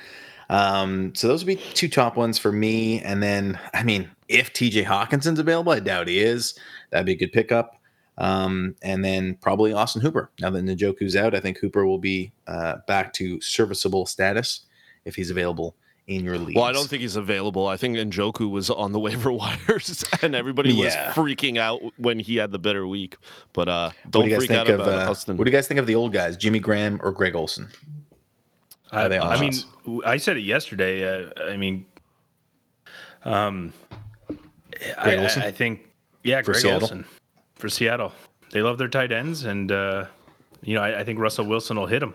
Um, so those would be two top ones for me. And then, I mean, if TJ Hockenson's available, I doubt he is. That'd be a good pickup. Um, and then probably Austin Hooper. Now that Njoku's out, I think Hooper will be uh, back to serviceable status if he's available in your league. Well, I don't think he's available. I think Njoku was on the waiver wires, and everybody was Yeah. freaking out when he had the better week. But uh, What don't do you guys freak think out of? about Uh, Austin. what do you guys think of the old guys, Jimmy Graham or Greg Olsen? I, they all I mean. I said it yesterday. Uh, I mean, um, I, Greg I, I think, yeah, For Greg Seattle? Olsen for Seattle. They love their tight ends, and uh, you know, I, I think Russell Wilson will hit them.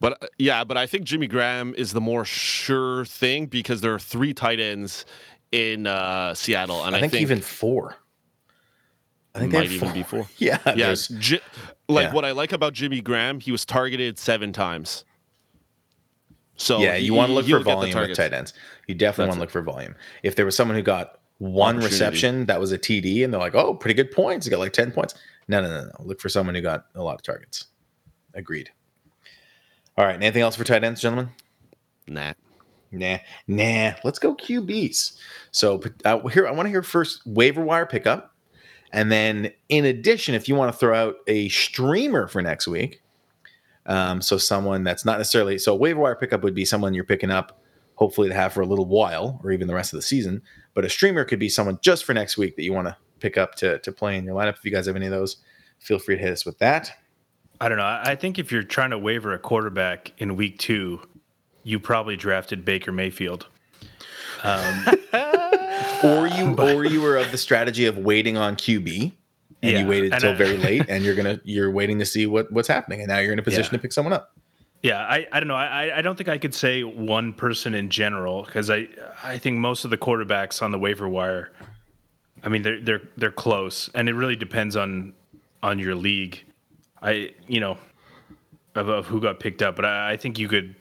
But uh, yeah, but I think Jimmy Graham is the more sure thing because there are three tight ends in uh, Seattle, and I I, think, even four. I think they might even four. be four. Yeah, Yeah, like yeah. what I like about Jimmy Graham, he was targeted seven times. So yeah. he- You want to look for volume with tight ends. You definitely want to look for volume. If there was someone who got one reception that was a TD, and they're like, "Oh, pretty good points," he got like ten points. No, no, no, no. Look for someone who got a lot of targets. Agreed. All right. Anything else for tight ends, gentlemen? Nah. Nah, nah. Let's go QBs. So uh, here, I want to hear first waiver wire pickup, and then in addition, if you want to throw out a streamer for next week, um, so someone that's not necessarily so waiver wire pickup would be someone you're picking up, hopefully to have for a little while or even the rest of the season. But a streamer could be someone just for next week that you want to pick up to to play in your lineup. If you guys have any of those, feel free to hit us with that. I don't know. I think if you're trying to waiver a quarterback in week two, you probably drafted Baker Mayfield. Um, Or you or you were of the strategy of waiting on QB and Yeah, you waited until very late and you're gonna you're waiting to see what what's happening and now you're in a position Yeah. to pick someone up. Yeah, I, I don't know. I, I don't think I could say one person in general because I I think most of the quarterbacks on the waiver wire, I mean they're they're they're close, and it really depends on on your league. I you know of, of who got picked up, but I, I think you could.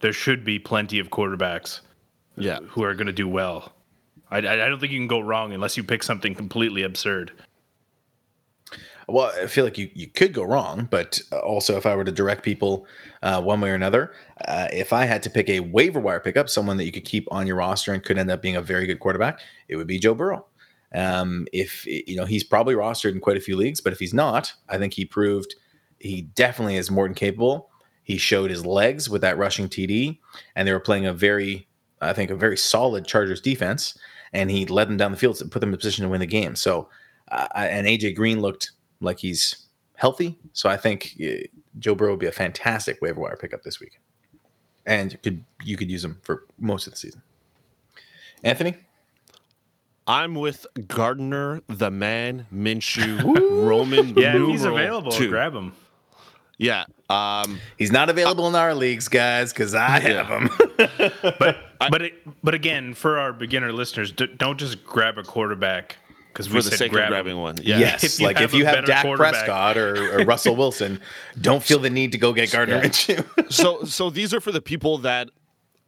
There should be plenty of quarterbacks Yeah. who are going to do well. I, I don't think you can go wrong unless you pick something completely absurd. Well, I feel like you, you could go wrong, but also if I were to direct people uh, one way or another, uh, if I had to pick a waiver wire pickup, someone that you could keep on your roster and could end up being a very good quarterback, it would be Joe Burrow. Um, if you know he's probably rostered in quite a few leagues, but if he's not, I think he proved he definitely is more than capable. He showed his legs with that rushing TD, and they were playing a very, I think, a very solid Chargers defense, and he led them down the field, to put them in position to win the game. So, uh, and AJ Green looked like he's healthy. So I think Joe Burrow would be a fantastic waiver wire pickup this week, and you could you could use him for most of the season. Anthony, I'm with Gardner, the man, Minshew, Roman. Yeah, if he's available, two. grab him. Yeah. Um, he's not available in our leagues, guys, because I have him. But but it, but again, for our beginner listeners, d- don't just grab a quarterback because we for the said sake of grab him. grabbing one. Yeah. yes, If like if you have better Dak Prescott or, or Russell Wilson, don't feel the need to go get Gardner Yeah. Minshew. so so these are for the people that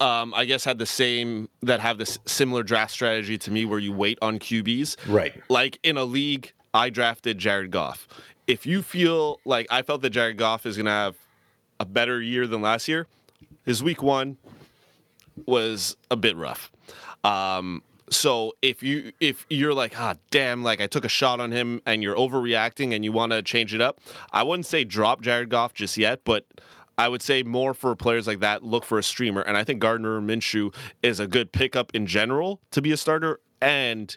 um, I guess had the same that have this similar draft strategy to me where you wait on QBs. right. Like in a league, I drafted Jared Goff. If you feel like I felt that Jared Goff is gonna have a better year than last year, his week one was a bit rough. Um, so if you if you're like, ah, damn, like I took a shot on him and you're overreacting and you want to change it up, I wouldn't say drop Jared Goff just yet, but I would say more for players like that, look for a streamer. And I think Gardner Minshew is a good pickup in general to be a starter and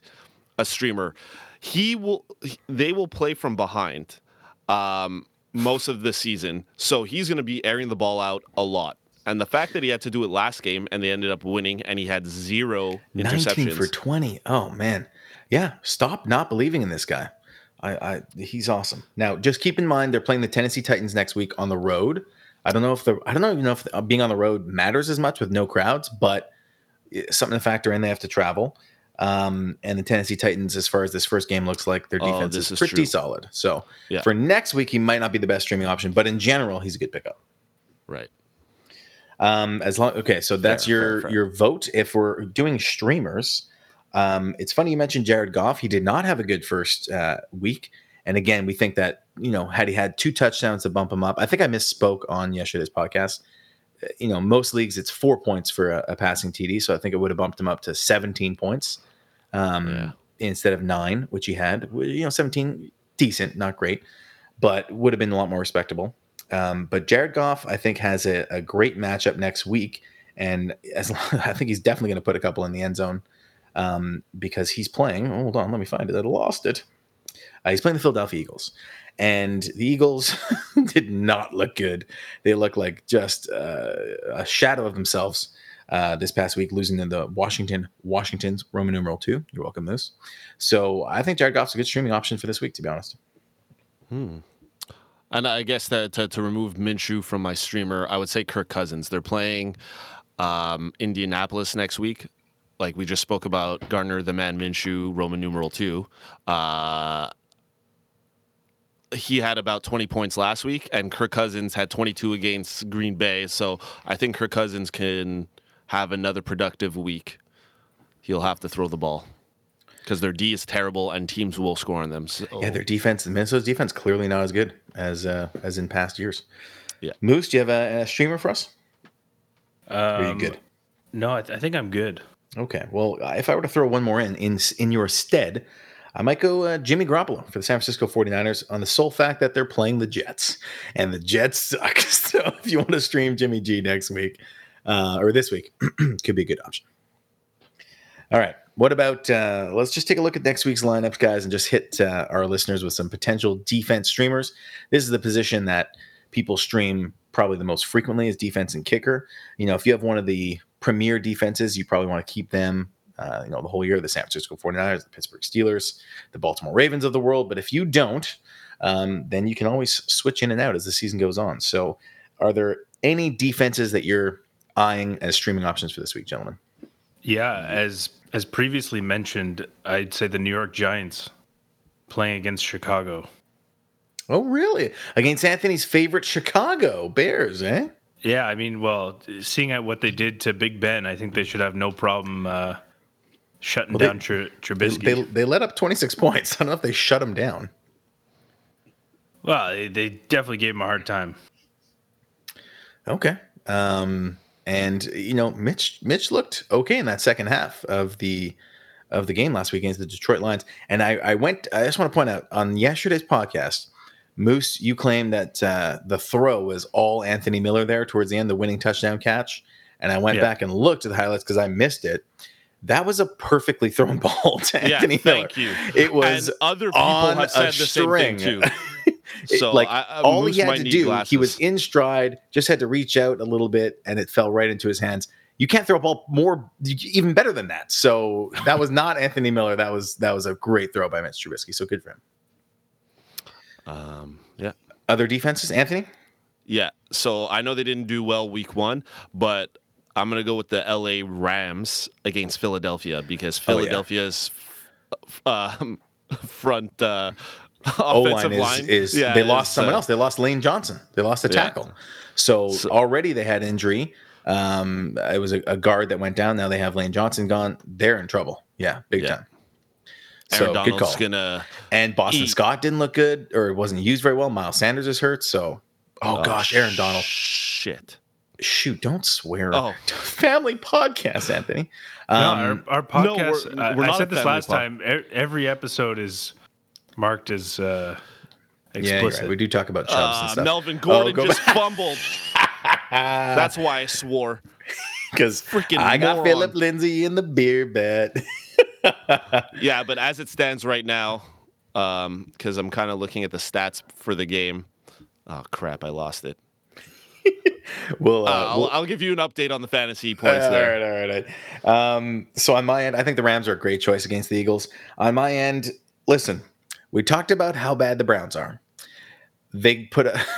a streamer. He will they will play from behind um, most of the season. So he's going to be airing the ball out a lot. And the fact that he had to do it last game and they ended up winning and he had zero 19 interceptions. for 20. Oh man. Yeah. Stop not believing in this guy. I, I he's awesome. Now, just keep in mind they're playing the Tennessee Titans next week on the road. I don't know if the I don't even know if uh, being on the road matters as much with no crowds, but something to factor in. They have to travel. Um, and the Tennessee Titans, as far as this first game looks like, their Oh, defense this is, is pretty true. solid. So Yeah. for next week, he might not be the best streaming option, but in general, he's a good pickup. right. Um, as long okay, so that's Fair, your fair, fair. your vote. If we're doing streamers, um, it's funny you mentioned Jared Goff. He did not have a good first uh, week, and again, we think that you know had he had two touchdowns to bump him up. I think I misspoke on yesterday's podcast. Uh, You know, most leagues it's four points for a, a passing TD, so I think it would have bumped him up to 17 points um, Yeah. instead of nine, which he had. You know, 17 decent, not great, but would have been a lot more respectable. Um, but Jared Goff, I think, has a, a great matchup next week and as I think he's definitely going to put a couple in the end zone um, because he's playing. Hold on, let me find it. I lost it. Uh, he's playing the Philadelphia Eagles, and the Eagles did not look good. They look like just uh, a shadow of themselves uh, this past week, losing to the Washington Washington's Roman numeral two. You're welcome, this. So I think Jared Goff's a good streaming option for this week, to be honest. Hmm. And I guess that to, to remove Minshew from my streamer, I would say Kirk Cousins. They're playing um, Indianapolis next week. Like we just spoke about Gardner the Man Minshew, Roman numeral two. Uh, he had about 20 points last week, and Kirk Cousins had 22 against Green Bay. So I think Kirk Cousins can have another productive week. He'll have to throw the ball because their D is terrible and teams will score on them. So. Yeah, their defense, Minnesota's defense, clearly not as good as uh, as in past years. Yeah. Moose, do you have a, a streamer for us? Um, Are you good? No, I, th- I think I'm good. Okay. Well, if I were to throw one more in in in your stead, I might go uh, Jimmy Garoppolo for the San Francisco 49ers on the sole fact that they're playing the Jets and the Jets suck. So if you want to stream Jimmy G next week uh, or this week, could be a good option. All right. What about uh, let's just take a look at next week's lineups, guys, and just hit uh, our listeners with some potential defense streamers. This is the position that people stream probably the most frequently is defense and kicker. You know, if you have one of the premier defenses, you probably want to keep them, uh, you know, the whole year, the San Francisco 49ers, the Pittsburgh Steelers, the Baltimore Ravens of the world. But if you don't, um, then you can always switch in and out as the season goes on. So, are there any defenses that you're eyeing as streaming options for this week, gentlemen? Yeah, as as previously mentioned, I'd say the New York Giants playing against Chicago. Oh, really? Against Anthony's favorite Chicago Bears, eh? Yeah, I mean, well, seeing at what they did to Big Ben, I think they should have no problem uh, shutting Well, they- down Tr- They, Trubisky. they, they let up 26 points. I don't know if they shut him down. well, they, they definitely gave him a hard time. Okay. Um, and you know, Mitch Mitch looked okay in that second half of the of the game last week against the Detroit Lions. And I, I went. I just want to point out on yesterday's podcast, Moose, you claimed that uh, the throw was all Anthony Miller there towards the end, the winning touchdown catch. And I went Yeah. back and looked at the highlights because I missed it. That was a perfectly thrown ball to Yeah, Anthony Miller. thank you. It was and other people on have a said the string. same thing too. It- So like I- I- all he had to do, he was in stride, just had to reach out a little bit, and it fell right into his hands. You can't throw a ball more, even better than that. So that was not Anthony Miller. That was that was a great throw by Mitch Trubisky. So good for him. Um, yeah. Other defenses, Anthony. Yeah. So I know they didn't do well week one, but I'm going to go with the LA Rams against Philadelphia because Oh, yeah. Philadelphia's uh, front uh, offensive line line is, yeah, they lost someone uh, else. They lost Lane Johnson. They lost a Yeah. tackle. So, So- already they had injury. Um, it was a, a guard that went down. Now they have Lane Johnson gone. They're in trouble. Yeah, big time. Aaron So good call. gonna. And Boston Eat. Scott didn't look good or it wasn't used very well. Miles Sanders is hurt. So, oh, gosh, Aaron Donald. Shit. Shoot, don't swear. Oh. Family podcast, Anthony. No, Um, our, our no, we're- podcast. I- we're I not said this last pod. time. Every episode is marked as uh, yeah, explicit. right. we do talk about Chubbs and Uh, stuff. Melvin Gordon go just back. fumbled. That's why I swore. because freaking I got moron. Phillip Lindsay in the beer bet. Yeah, but as it stands right now, because I'm kind of looking at the stats for the game. Oh crap! I lost it. We'll, uh, Uh, I'll, we'll- I'll give you an update on the fantasy points right, there. all right, all right, all right. Um, so on my end, I think the Rams are a great choice against the Eagles. On my end, listen, we talked about how bad the Browns are. They put a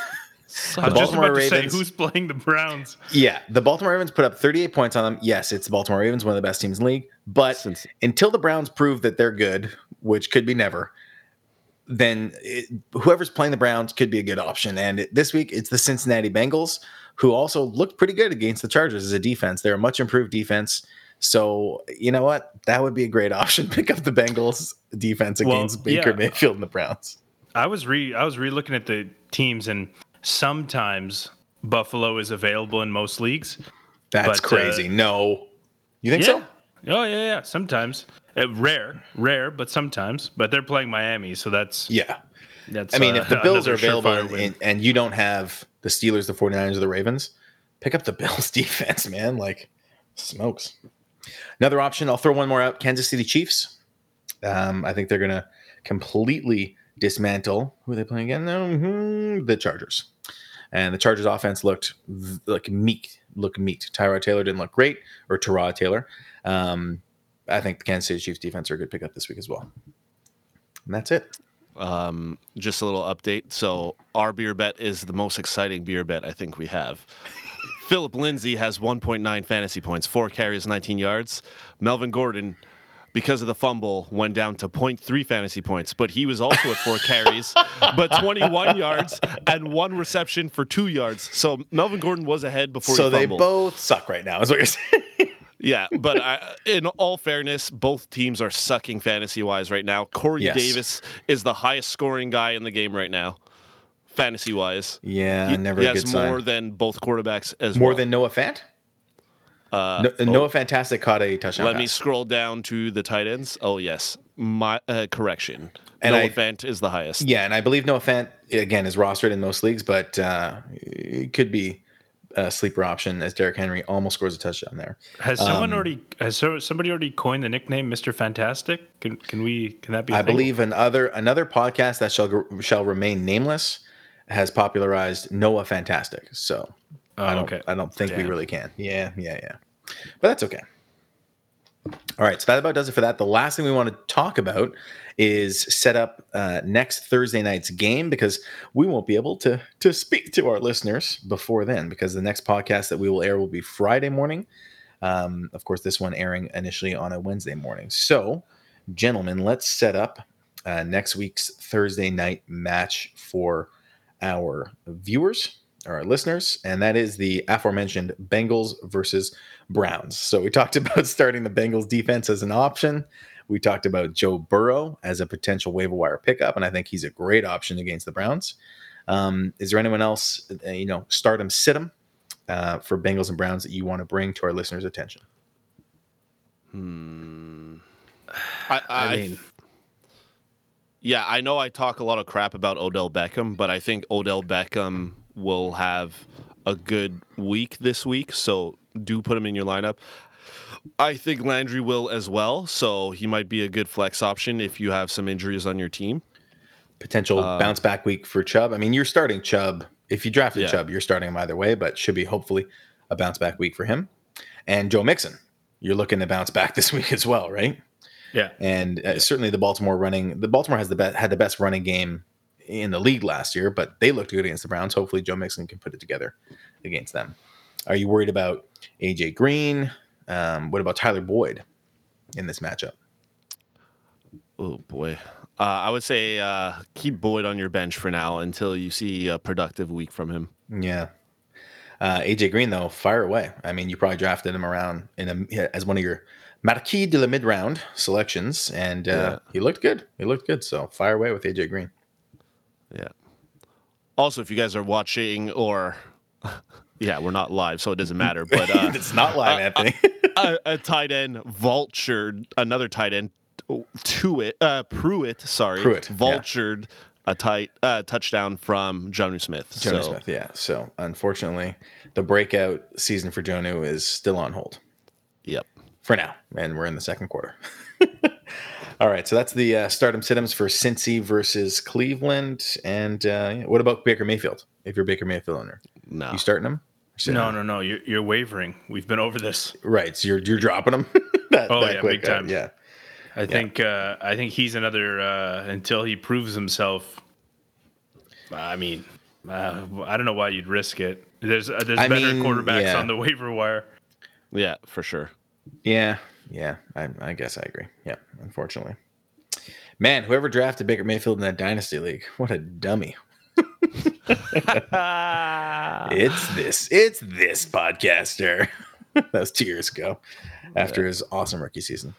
I was just Baltimore about to say Ravens- who's playing the Browns. yeah, the Baltimore Ravens put up 38 points on them. Yes, it's the Baltimore Ravens, one of the best teams in the league. But Since- until the Browns prove that they're good, which could be never, then it, whoever's playing the Browns could be a good option. And it, this week, it's the Cincinnati Bengals, who also looked pretty good against the Chargers as a defense. They're a much improved defense. So, you know what? That would be a great option. Pick up the Bengals defense Well, against Baker yeah. Mayfield and the Browns. I was re I was re looking at the teams, and sometimes Buffalo is available in most leagues. That's But, uh, crazy. no. You think yeah. so? Oh yeah, yeah. Sometimes uh, rare, rare, but sometimes. But they're playing Miami, so that's Yeah. that's. I mean, uh, if the Bills are available and you don't have the Steelers, the 49ers, or the Ravens, pick up the Bills defense, man. Like smokes. Another option, I'll throw one more out. Kansas City Chiefs. Um, I think they're gonna completely dismantle who are they playing again? Mm-hmm, the Chargers. And the Chargers offense looked like meat, look meat. Tyrod Taylor didn't look great, or Tyrod Taylor. Um, I think the Kansas City Chiefs defense are a good pickup this week as well. And that's it. Um, just a little update. So our beer bet is the most exciting beer bet I think we have. Phillip Lindsay has 1.9 fantasy points, four carries, 19 yards. Melvin Gordon, because of the fumble, went down to 0.3 fantasy points, but he was also at four carries, but 21 yards and one reception for two yards. So Melvin Gordon was ahead before so he they both suck right now, is what you're saying. Yeah, but I, in all fairness, both teams are sucking fantasy wise right now. Corey Yes. Davis is the highest scoring guy in the game right now, fantasy wise. yeah, He, never he has more sign. than both quarterbacks as More well. than Noah Fant? uh, No, oh, Noah Fantastic caught a touchdown. Let me scroll down to the tight ends. Oh yes, my uh, correction. And Noah I- Fant is the highest. Yeah, and I believe Noah Fant again is rostered in most leagues, but uh, it could be a sleeper option as Derrick Henry almost scores a touchdown there. Has someone Um, already has so, somebody already coined the nickname Mr. Fantastic? Can can we can that be? I I believe another another podcast that shall shall remain nameless has popularized Noah Fantastic. So I Oh, don't okay. I don't think we really can. Yeah, yeah, yeah. But that's okay. All right, so that about does it for that. The last thing we want to talk about is set up uh, next Thursday night's game because we won't be able to to speak to our listeners before then because the next podcast that we will air will be Friday morning. Um, of course, this one airing initially on a Wednesday morning. So, gentlemen, let's set up uh, next week's Thursday night match for our viewers or our listeners, and that is the aforementioned Bengals versus Browns. So we talked about starting the Bengals defense as an option. We talked about Joe Burrow as a potential waiver wire pickup, and I think he's a great option against the Browns. Um, is there anyone else, uh, you know, start him, sit him uh, for Bengals and Browns that you want to bring to our listeners' attention? Hmm. I, I, I mean, yeah, I know I talk a lot of crap about Odell Beckham, but I think Odell Beckham will have a good week this week. So do put him in your lineup. I think Landry will as well. So he might be a good flex option if you have some injuries on your team. Potential Uh, bounce back week for Chubb. I mean, you're starting Chubb. If you drafted Yeah. Chubb, you're starting him either way, but should be hopefully a bounce back week for him. And Joe Mixon, you're looking to bounce back this week as well, right? yeah. And uh, certainly the Baltimore running, the Baltimore has the best had the best running game in the league last year, but they looked good against the Browns. Hopefully, Joe Mixon can put it together against them. Are you worried about AJ Green? Um, what about Tyler Boyd in this matchup? Oh boy. Uh, I would say uh, keep Boyd on your bench for now until you see a productive week from him. Yeah. Uh, AJ Green, though, fire away. I mean, you probably drafted him around in a, as one of your Marquis de la mid round selections, and uh, Yeah. he looked good. He looked good. So fire away with AJ Green. Yeah. Also, if you guys are watching or yeah, we're not live, so it doesn't matter. But uh, it's not live, Anthony. a, a tight end vultured another tight end to it uh Pruitt, sorry. Pruitt, yeah. vultured a tight uh, touchdown from Jonnu Smith. Jonnu so Smith, yeah. So unfortunately, the breakout season for Jonnu is still on hold yep. for now, and we're in the second quarter. All right, so that's the uh, stardom situms for Cincy versus Cleveland. And uh, what about Baker Mayfield? If you're Baker Mayfield owner, No. you starting him? Or sitting No, no, no. You're, you're wavering. We've been over this. Right, so you're you're dropping him. that, Oh, that yeah, quick, big uh, time. yeah, I think uh, I think he's another uh, until he proves himself. I mean, uh, I don't know why you'd risk it. There's uh, there's I better mean, quarterbacks yeah. on the waiver wire. Yeah, for sure. yeah, yeah. I, I guess I agree. Yeah, unfortunately, man, whoever drafted Baker Mayfield in that dynasty league, what a dummy. It's this. It's this podcaster. that was two years ago, after his awesome rookie season.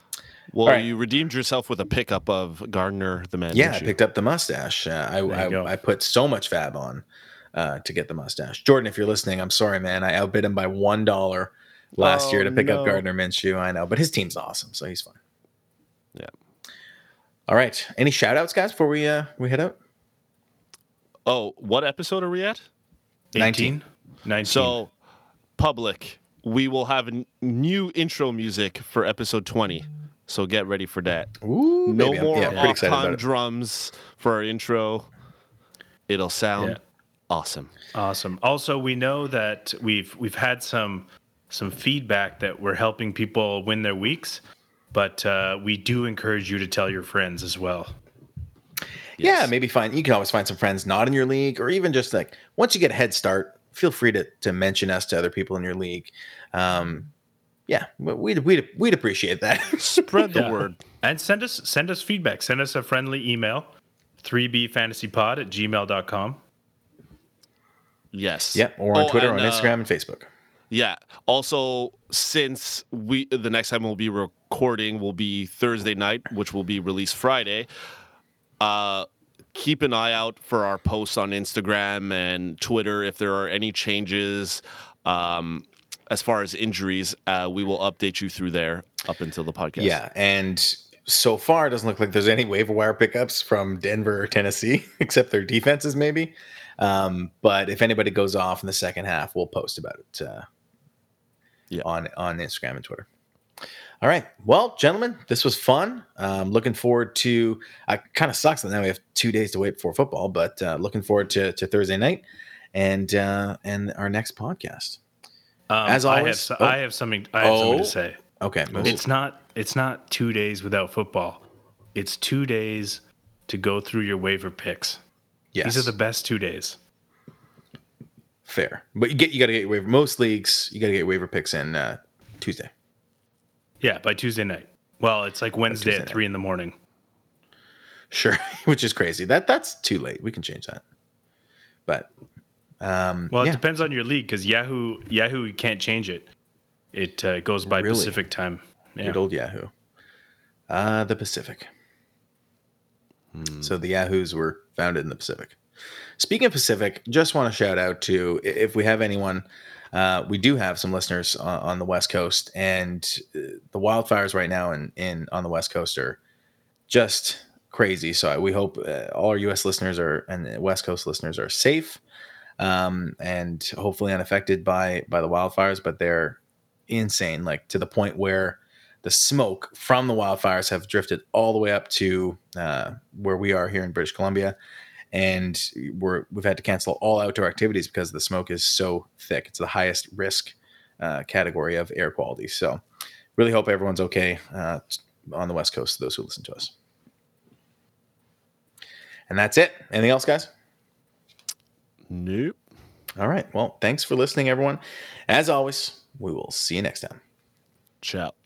Well, right. you redeemed yourself with a pickup of Gardner the man. Yeah, I picked up the mustache. Uh, I, There you go. I I put so much FAAB on uh, to get the mustache. Jordan, if you're listening, I'm sorry, man. I outbid him by one dollar last year Oh, to pick no. up Gardner Minshew. I know, but his team's awesome, so he's fine. Yeah. All right. Any shout outs, guys, before we uh we head out? Oh, what episode are we at? 19. 19. So, public, we will have a n- new intro music for episode 20. So get ready for that. Ooh, No baby, more yeah, I'm pretty excited off-time drums for our intro. It'll sound Yeah. awesome. Awesome. Also, we know that we've we've had some some feedback that we're helping people win their weeks, but uh, we do encourage you to tell your friends as well. Yeah, maybe find you can always find some friends not in your league, or even just like once you get a head start, feel free to to mention us to other people in your league. Um, yeah, we'd we'd we'd appreciate that. Spread the Yeah. word. And send us send us feedback. Send us a friendly email, 3bfantasypod at gmail.com. Yes. yeah, or on Oh, Twitter, and, on uh, Instagram, and Facebook. Yeah. Also, since we the next time we'll be recording will be Thursday night, which will be released Friday. Uh, keep an eye out for our posts on Instagram and Twitter if there are any changes. Um, as far as injuries, uh, we will update you through there up until the podcast. Yeah, and so far it doesn't look like there's any waiver wire pickups from Denver or Tennessee, except their defenses maybe. Um, but if anybody goes off in the second half, we'll post about it uh, Yeah. on on Instagram and Twitter. All right, well, gentlemen, this was fun. Um, looking forward to. Uh, kind of sucks that now we have two days to wait before football, but uh, looking forward to, to Thursday night and uh, and our next podcast. Um, As I have, always- oh. I have something. I have something Oh. to say. Okay, It's not. It's not two days without football. It's two days to go through your waiver picks. yes, These are the best two days. fair, but you get you got to get your waiver. Most leagues, you got to get waiver picks in uh, Tuesday. Yeah, by Tuesday night. Well, it's like Wednesday at night. three in the morning. Sure, which is crazy. That that's too late. We can change that. But um, Well, it yeah, depends on your league because Yahoo Yahoo you can't change it. It uh, goes by Really? Pacific time. Yeah. good old Yahoo. Uh, the Pacific. So the Yahoos were founded in the Pacific. Speaking of Pacific, just want to shout out to if we have anyone. Uh, we do have some listeners on, on the West Coast, and uh, the wildfires right now in, in on the West Coast are just crazy. So we hope uh, all our U.S. listeners are and West Coast listeners are safe um, and hopefully unaffected by by the wildfires. But they're insane, like to the point where the smoke from the wildfires have drifted all the way up to uh, where we are here in British Columbia, and we're we've had to cancel all outdoor activities because the smoke is so thick. It's the highest risk uh, category of air quality. So, really hope everyone's okay uh, on the West Coast. Those who listen to us, and that's it. Anything else, guys? Nope. All right. Well, thanks for listening, everyone. As always, we will see you next time. Ciao.